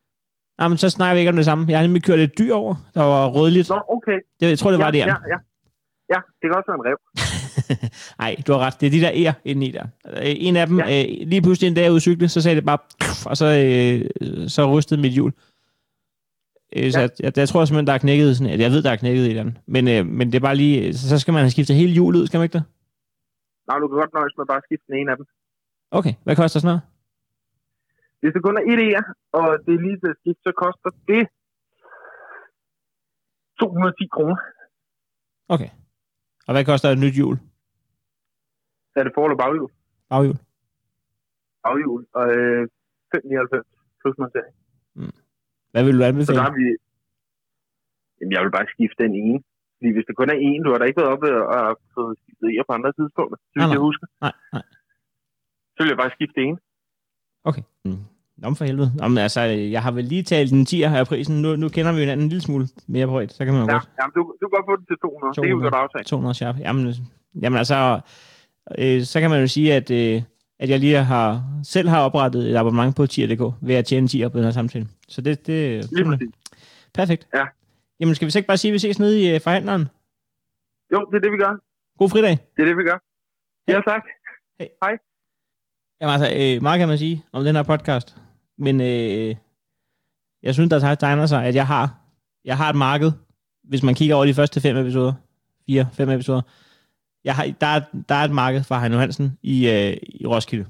Nej, men så snakker vi ikke om det samme. Jeg har nemlig kørt et dyr over, der var rødligt. Nå, okay. Det, jeg tror, det var ja, det ja, ja. Ja, det kan også være en rev. Nej, du har ret. Det er de der ære indeni der. Øh, En af dem, ja. Ja. øh, lige pludselig en dag ude at cykle, så sagde det bare, og så, øh, så rystede mit hjul. Øh, så Ja. jeg, jeg, jeg tror simpelthen, der er knækket sådan, jeg ved, der er knækket i den. Men, øh, men det er bare lige, så, så skal man have skiftet hele hjulet skal man ikke det? Nej, du kan godt nøjes med bare at skifte den ene af dem. Okay, hvad koster sådan noget? Hvis det kun er et e'er, og det er lige til at skifte, så koster det 210 kroner. Okay. Og hvad koster et nyt hjul? Er det for- eller baghjul? Baghjul. Baghjul. Og øh, 599 plus montering. Hvad vil du Så anbefale? der har vi... Jamen, jeg vil bare skifte den ene. Fordi hvis det kun er en, du har da ikke været oppe og fået skiftet e'er på andre tidspunkter, så vidt jeg husker. Nej, nej. Så vil jeg bare skifte ene. Okay. Mm. Nå, men for helvede. Jamen, altså, jeg har vel lige talt en 10'er af prisen. Nu, nu kender vi hinanden en lille smule mere på et. Så kan man jo Ja, godt. jamen, du, du kan godt få det til 200. 200. Det kan vi godt aftale. 200 sharp. Jamen, jamen altså, øh, så kan man jo sige, at, øh, at jeg lige har, selv har oprettet et abonnement på tier.dk ved at tjene 10 på den her samtale. Så det, det Lige præcis. perfekt. Ja. Jamen, skal vi så ikke bare sige, at vi ses nede i øh, forhandleren? Jo, det er det, vi gør. God fridag. Det er det, vi gør. Ja, tak. Jamen altså, øh, meget kan man sige om den her podcast. Men øh, jeg synes, der tegner sig, at jeg har, jeg har et marked, hvis man kigger over de første fem episoder, fire, fem episoder. Jeg har, der, er, der er et marked for Heino Hansen i, øh, Roskilde.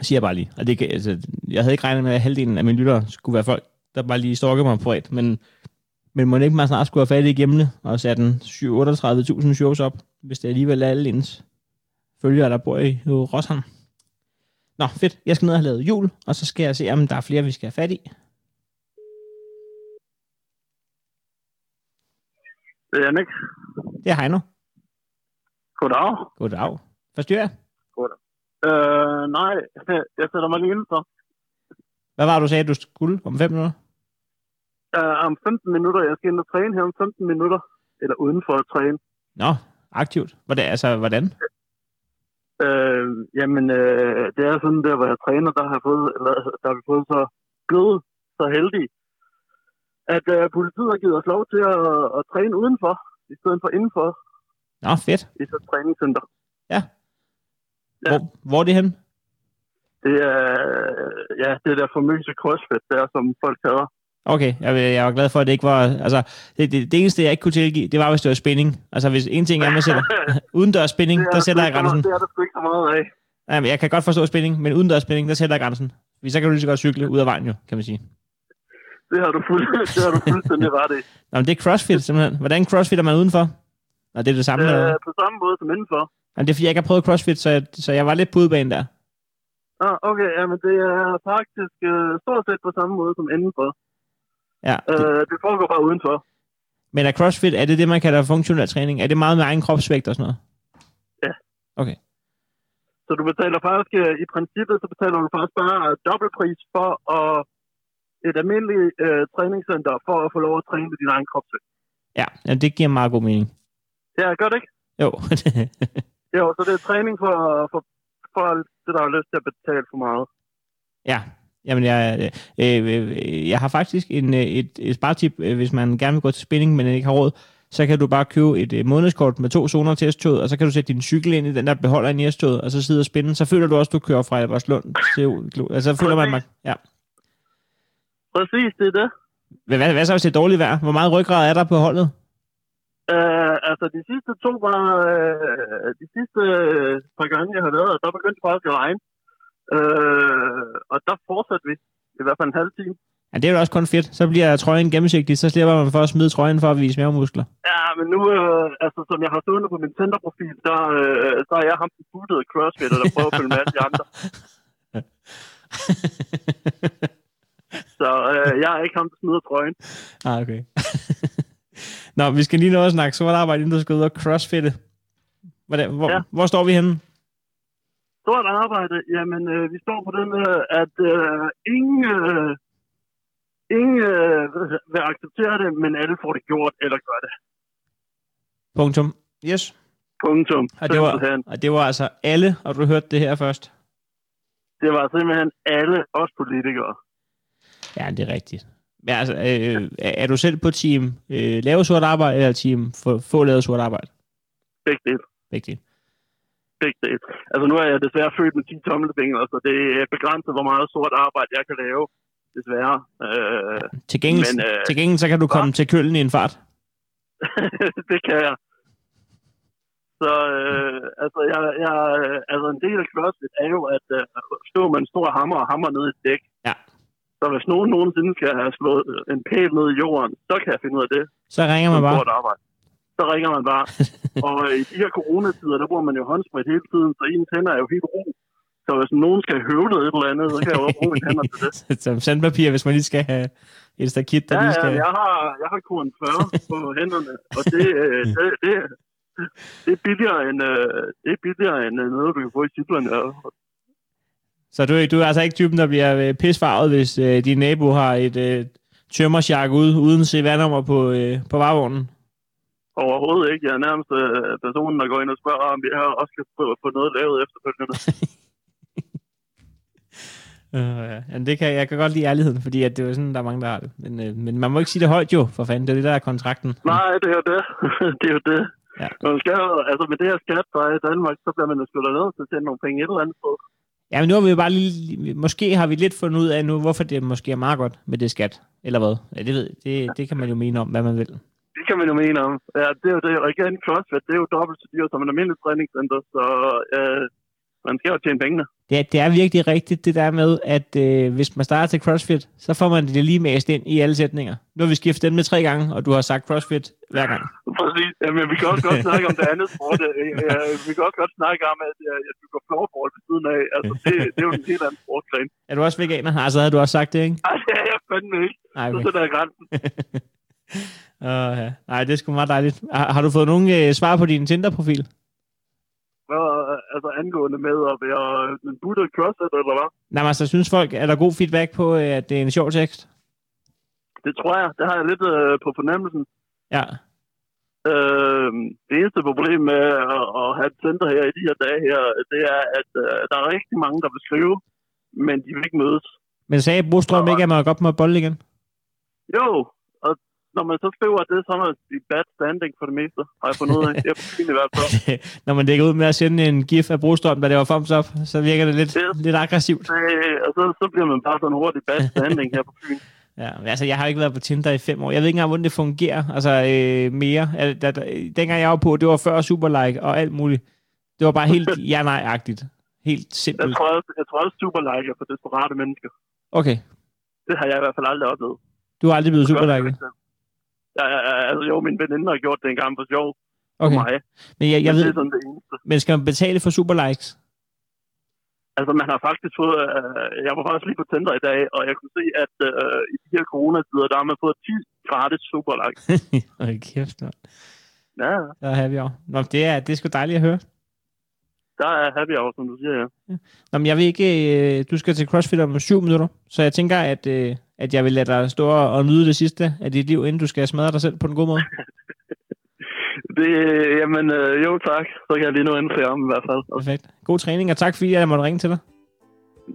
Siger jeg bare lige. Og det, kan- altså, jeg havde ikke regnet med, at halvdelen af mine lyttere skulle være folk, der bare lige stalker mig på et. Men, men må ikke man snart skulle have fat i gemmene og sætte den 38.000 shows op, hvis det alligevel er alle ens følgere, der bor i Roshavn. Nå, fedt. Jeg skal ned og have lavet jul, og så skal jeg se, om der er flere, vi skal have fat i. Det er Jannik. Det er Heino. Goddag. Goddag. Forstyrrer jeg? Øh, nej, jeg sætter mig lige indenfor. Hvad var det, du sagde, du skulle om 5 minutter? Uh, om 15 minutter. Jeg skal ind og træne her om 15 minutter. Eller udenfor at træne. Nå, aktivt. Hvordan, altså, hvordan? Øh, jamen, øh, det er sådan der, hvor jeg træner, der har, fået, eller, der har vi fået så blevet så heldige, at øh, politiet har givet os lov til at, at træne udenfor, i stedet for indenfor Nå, fedt. i så træningscenter. Ja. Hvor, hvor er det hen? Det er, ja, det der famøse crossfit der, som folk hader. Okay, jeg, jeg var glad for, at det ikke var... Altså, det, det, det eneste, jeg ikke kunne tilgive, det var, hvis det var spænding. Altså, hvis en ting er, man sætter udendørs spænding, er der sætter jeg grænsen. Det er der ikke så meget af. Nej, men jeg kan godt forstå spænding, men udendørs spænding, der sætter jeg grænsen. Fordi så kan du lige så godt cykle ud af vejen jo, kan man sige. Det har du, fuld, det har du fuldstændig ret i. Nå, men det er crossfit simpelthen. Hvordan crossfit er man udenfor? Nå, det er det samme. eller? Øh, på samme måde som indenfor. Jamen, det er fordi, jeg ikke har prøvet crossfit, så jeg, så jeg var lidt på udebane der. Ah, okay, ja, men det er faktisk øh, stort set på samme måde som indenfor. Ja. Det, Øh, det foregår bare udenfor. men er CrossFit, er det det, man kalder funktionel træning? Er det meget med egen kropsvægt og sådan noget? Så du betaler faktisk, øh, i princippet, så betaler du faktisk bare dobbeltpris for at et almindeligt øh, træningscenter for at få lov at træne med din egen kropsvægt. Ja, ja det giver meget god mening. Ja, gør det ikke? Jo. Jo, så det er træning for, for, det, der har lyst til at betale for meget. ja. Jamen, jeg, øh, øh, jeg har faktisk en, øh, et, et spartip, øh, hvis man gerne vil gå til spinning, men ikke har råd, så kan du bare købe et øh, månedskort med to zoner til S-toget, og så kan du sætte din cykel ind i den der beholder i S-toget, og så sidde og spinde. Så føler du også, du kører fra Albertslund til Altså, så føler man, man ja. Præcis, det er det. Hvad, hvad, hvad så, hvis det er dårligt vejr? Hvor meget ryggrad er der på holdet? Uh, altså, de sidste to var... Uh, de sidste uh, par gange, jeg har været, der begyndte det faktisk at regne. Uh, og der fortsatte vi. I hvert fald en halv time. Ja, det er jo også kun fedt. Så bliver trøjen gennemsigtig, så slipper man for at smide trøjen for at vise mavemuskler. Ja, men nu, uh, altså, som jeg har stående på min Tinder-profil, der, uh, så er jeg ham, den buttede crossfitter, der prøver at følge med alle de andre. Så uh, jeg er ikke ham, der smider trøjen. ah, okay. Nå, vi skal lige nå at snakke sort arbejde, inden du skal ud og crossfitte. Hvordan, hvor, ja. Hvor står vi henne? Stort arbejde. Jamen, øh, vi står på den, øh, at øh, ingen, øh, ingen øh, vil acceptere det, men alle får det gjort, eller gør det. Punktum. Yes. Punktum. Og det, var, og det var altså alle, og du hørte det her først. det var simpelthen alle os politikere. Ja, det er rigtigt. Men altså, øh, er du selv på team øh, lave sort arbejde, eller team få, få lavet sort arbejde? Begge dele. Begge dele. Begge dele. Altså, nu er jeg desværre født med 10 tommelfingre, så det er begrænset, hvor meget sort arbejde jeg kan lave. Desværre. Øh, Til gengæld, Men, øh, øh, til gengæld så kan du komme til køllen i en fart. det kan jeg. Så øh, altså, jeg, jeg, øh, altså, en del af CrossFit er jo at øh, stå med en stor hammer og hammer ned i et dæk. Ja. Så hvis nogen nogensinde skal have slået en pæl ned i jorden, så kan jeg finde ud af det. Så ringer man bare. arbejde. Så ringer man bare. og øh, i de her coronatider, der bruger man jo håndsprit hele tiden, så ens hænder er jo helt ro. Så hvis nogen skal høvle et eller andet, så kan jeg jo bruge mine hænder til det. Som sandpapir, hvis man lige skal have et stakit, der Ja, lige ja, skal... jeg har, jeg har kun 40 på hænderne, og det, øh, det, det, det er billigere end, øh, det er billigere end øh, noget, du kan få i cyklerne. Og- Så du, er- du er altså ikke typen, der bliver øh, pisfarvet, hvis øh, din nabo har et øh, tømmersjak ude, uden CVR-nummer på, øh, på varevognen? Overhovedet ikke. Jeg er nærmest øh, personen, der går ind og spørger, om vi her også skal få, få noget lavet efterfølgende. Uh, ja. Jamen, det kan, jeg kan godt lide ærligheden, fordi at det er sådan, der er mange, der har det. Men, øh, men man må ikke sige det højt jo, for fanden. Det er det, der er kontrakten. Nej, det er jo det. det er jo det. Ja. Man skal, altså med det her skat, der er i Danmark, så bliver man jo da nødt til at tjene nogle penge et eller andet sted. Ja, men nu har vi jo bare lige... Måske har vi lidt fundet ud af nu, hvorfor det måske er meget godt med det skat. Eller hvad? Ja, det, ved, det, det kan man jo mene om, hvad man vil. Det kan man jo mene om. Ja, det er jo det. Og igen, CrossFit, det er jo dobbelt så dyrt som en almindelig træningscenter, så øh, man skal jo tjene pengene. Det er, det er virkelig rigtigt, det der med, at øh, hvis man starter til CrossFit, så får man det lige mast ind i alle sætninger. Nu har vi skiftet den med tre gange, og du har sagt CrossFit hver gang. Præcis. Jamen, vi kan også godt snakke om det andet sport. Øh, Ja, vi kan også godt snakke om, at, øh, at du går floorball ved siden af. Altså, det, det er jo en helt anden sportsgren. Er du også veganer? Altså, havde du også sagt det, ikke? Ej, det er jeg fandme ikke. Nej, Så okay. sætter jeg grænsen. Uh, ja. Nej, det er sgu meget dejligt. Har, har du fået nogen øh, svar på din Tinder-profil? Hvad, altså angående med at være en buttet CrossFit, eller hvad? Nej, men altså, synes folk, er der god feedback på, øh, at det er en sjov tekst? Det tror jeg. Det har jeg lidt øh, på fornemmelsen. Ja. Øh, det eneste problem med at, at have et center her i de her dage her, det er, at øh, der er rigtig mange, der vil skrive, men de vil ikke mødes. Men sagde Brostrøm ikke, at man godt må bolle igen? Jo, når man så skriver det, så er man i bad standing for det meste, har jeg fundet ud af. Jeg er i hvert fald. Når man dækker ud med at sende en gif af Brostrøm, der laver thumbs up, så virker det lidt, Ja. lidt aggressivt. Øh, og så, så bliver man bare sådan hurtigt bad standing her på Fyn. Ja, altså, jeg har ikke været på Tinder i fem år. Jeg ved ikke engang, hvordan det fungerer. Altså, øh, mere. Altså, der, der, dengang jeg var på, det var før Superlike og alt muligt. Det var bare helt ja-nej-agtigt. Helt Jeg simpelt. tror også, jeg tror også super like er for desperate mennesker. Okay. Det har jeg i hvert fald aldrig oplevet. Du har aldrig blevet Superlike. Ja, altså jo, min veninde har gjort det en gang for sjov for Okay. mig. Men jeg, jeg Men ved, det er sådan det eneste. men skal man betale for Superlikes? Altså, man har faktisk fået... Øh, jeg var faktisk lige på Tinder i dag, og jeg kunne se, at øh, i de her coronatider, der har man fået 10 gratis superlak. Hold kæft, mand. Ja, Der er happy hour. Nå, det er, det er sgu dejligt at høre. Der er happy hour, som du siger, ja. Nå, men jeg vil ikke... Øh, du skal til CrossFit om syv minutter, så jeg tænker, at, øh, at jeg vil lade dig stå og nyde det sidste af dit liv, inden du skal smadre dig selv på en god måde. Det, jamen, øh, jo tak. Så kan jeg lige nå ind til ham i hvert fald. Perfekt. God træning, og tak fordi jeg måtte ringe til dig.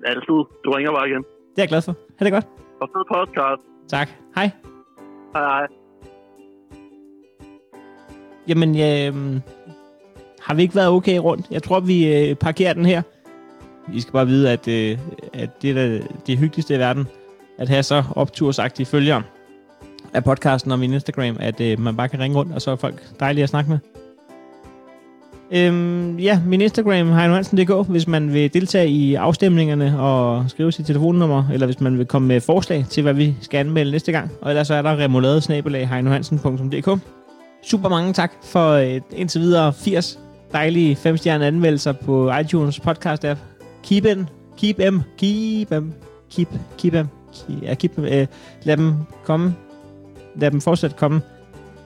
altid. Du ringer bare igen. Det er jeg glad for. Ha' det godt. Og fed podcast. Tak. Hej. Hej, hej. Jamen, øh, har vi ikke været okay rundt? Jeg tror, vi øh, parkerer den her. I skal bare vide, at, øh, at det er det hyggeligste i verden, at have så optursagtige følgere af podcasten og min Instagram, at øh, man bare kan ringe rundt, og så er folk dejlige at snakke med. Øhm, ja, min Instagram, heinohansen.dk, hvis man vil deltage i afstemningerne og skrive sit telefonnummer, eller hvis man vil komme med forslag til, hvad vi skal anmelde næste gang. Og ellers så er der remoladesnabelag Super mange tak for øh, indtil videre 80 dejlige femstjerne anmeldelser på iTunes podcast app. Keep in, keep em, keep em, keep, keep em, keep, ja, keep, øh, lad dem komme, lad dem fortsat komme.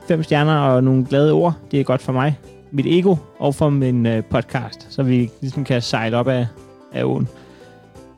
Fem stjerner og nogle glade ord, det er godt for mig, mit ego og for min øh, podcast, så vi ligesom kan sejle op af, af åen.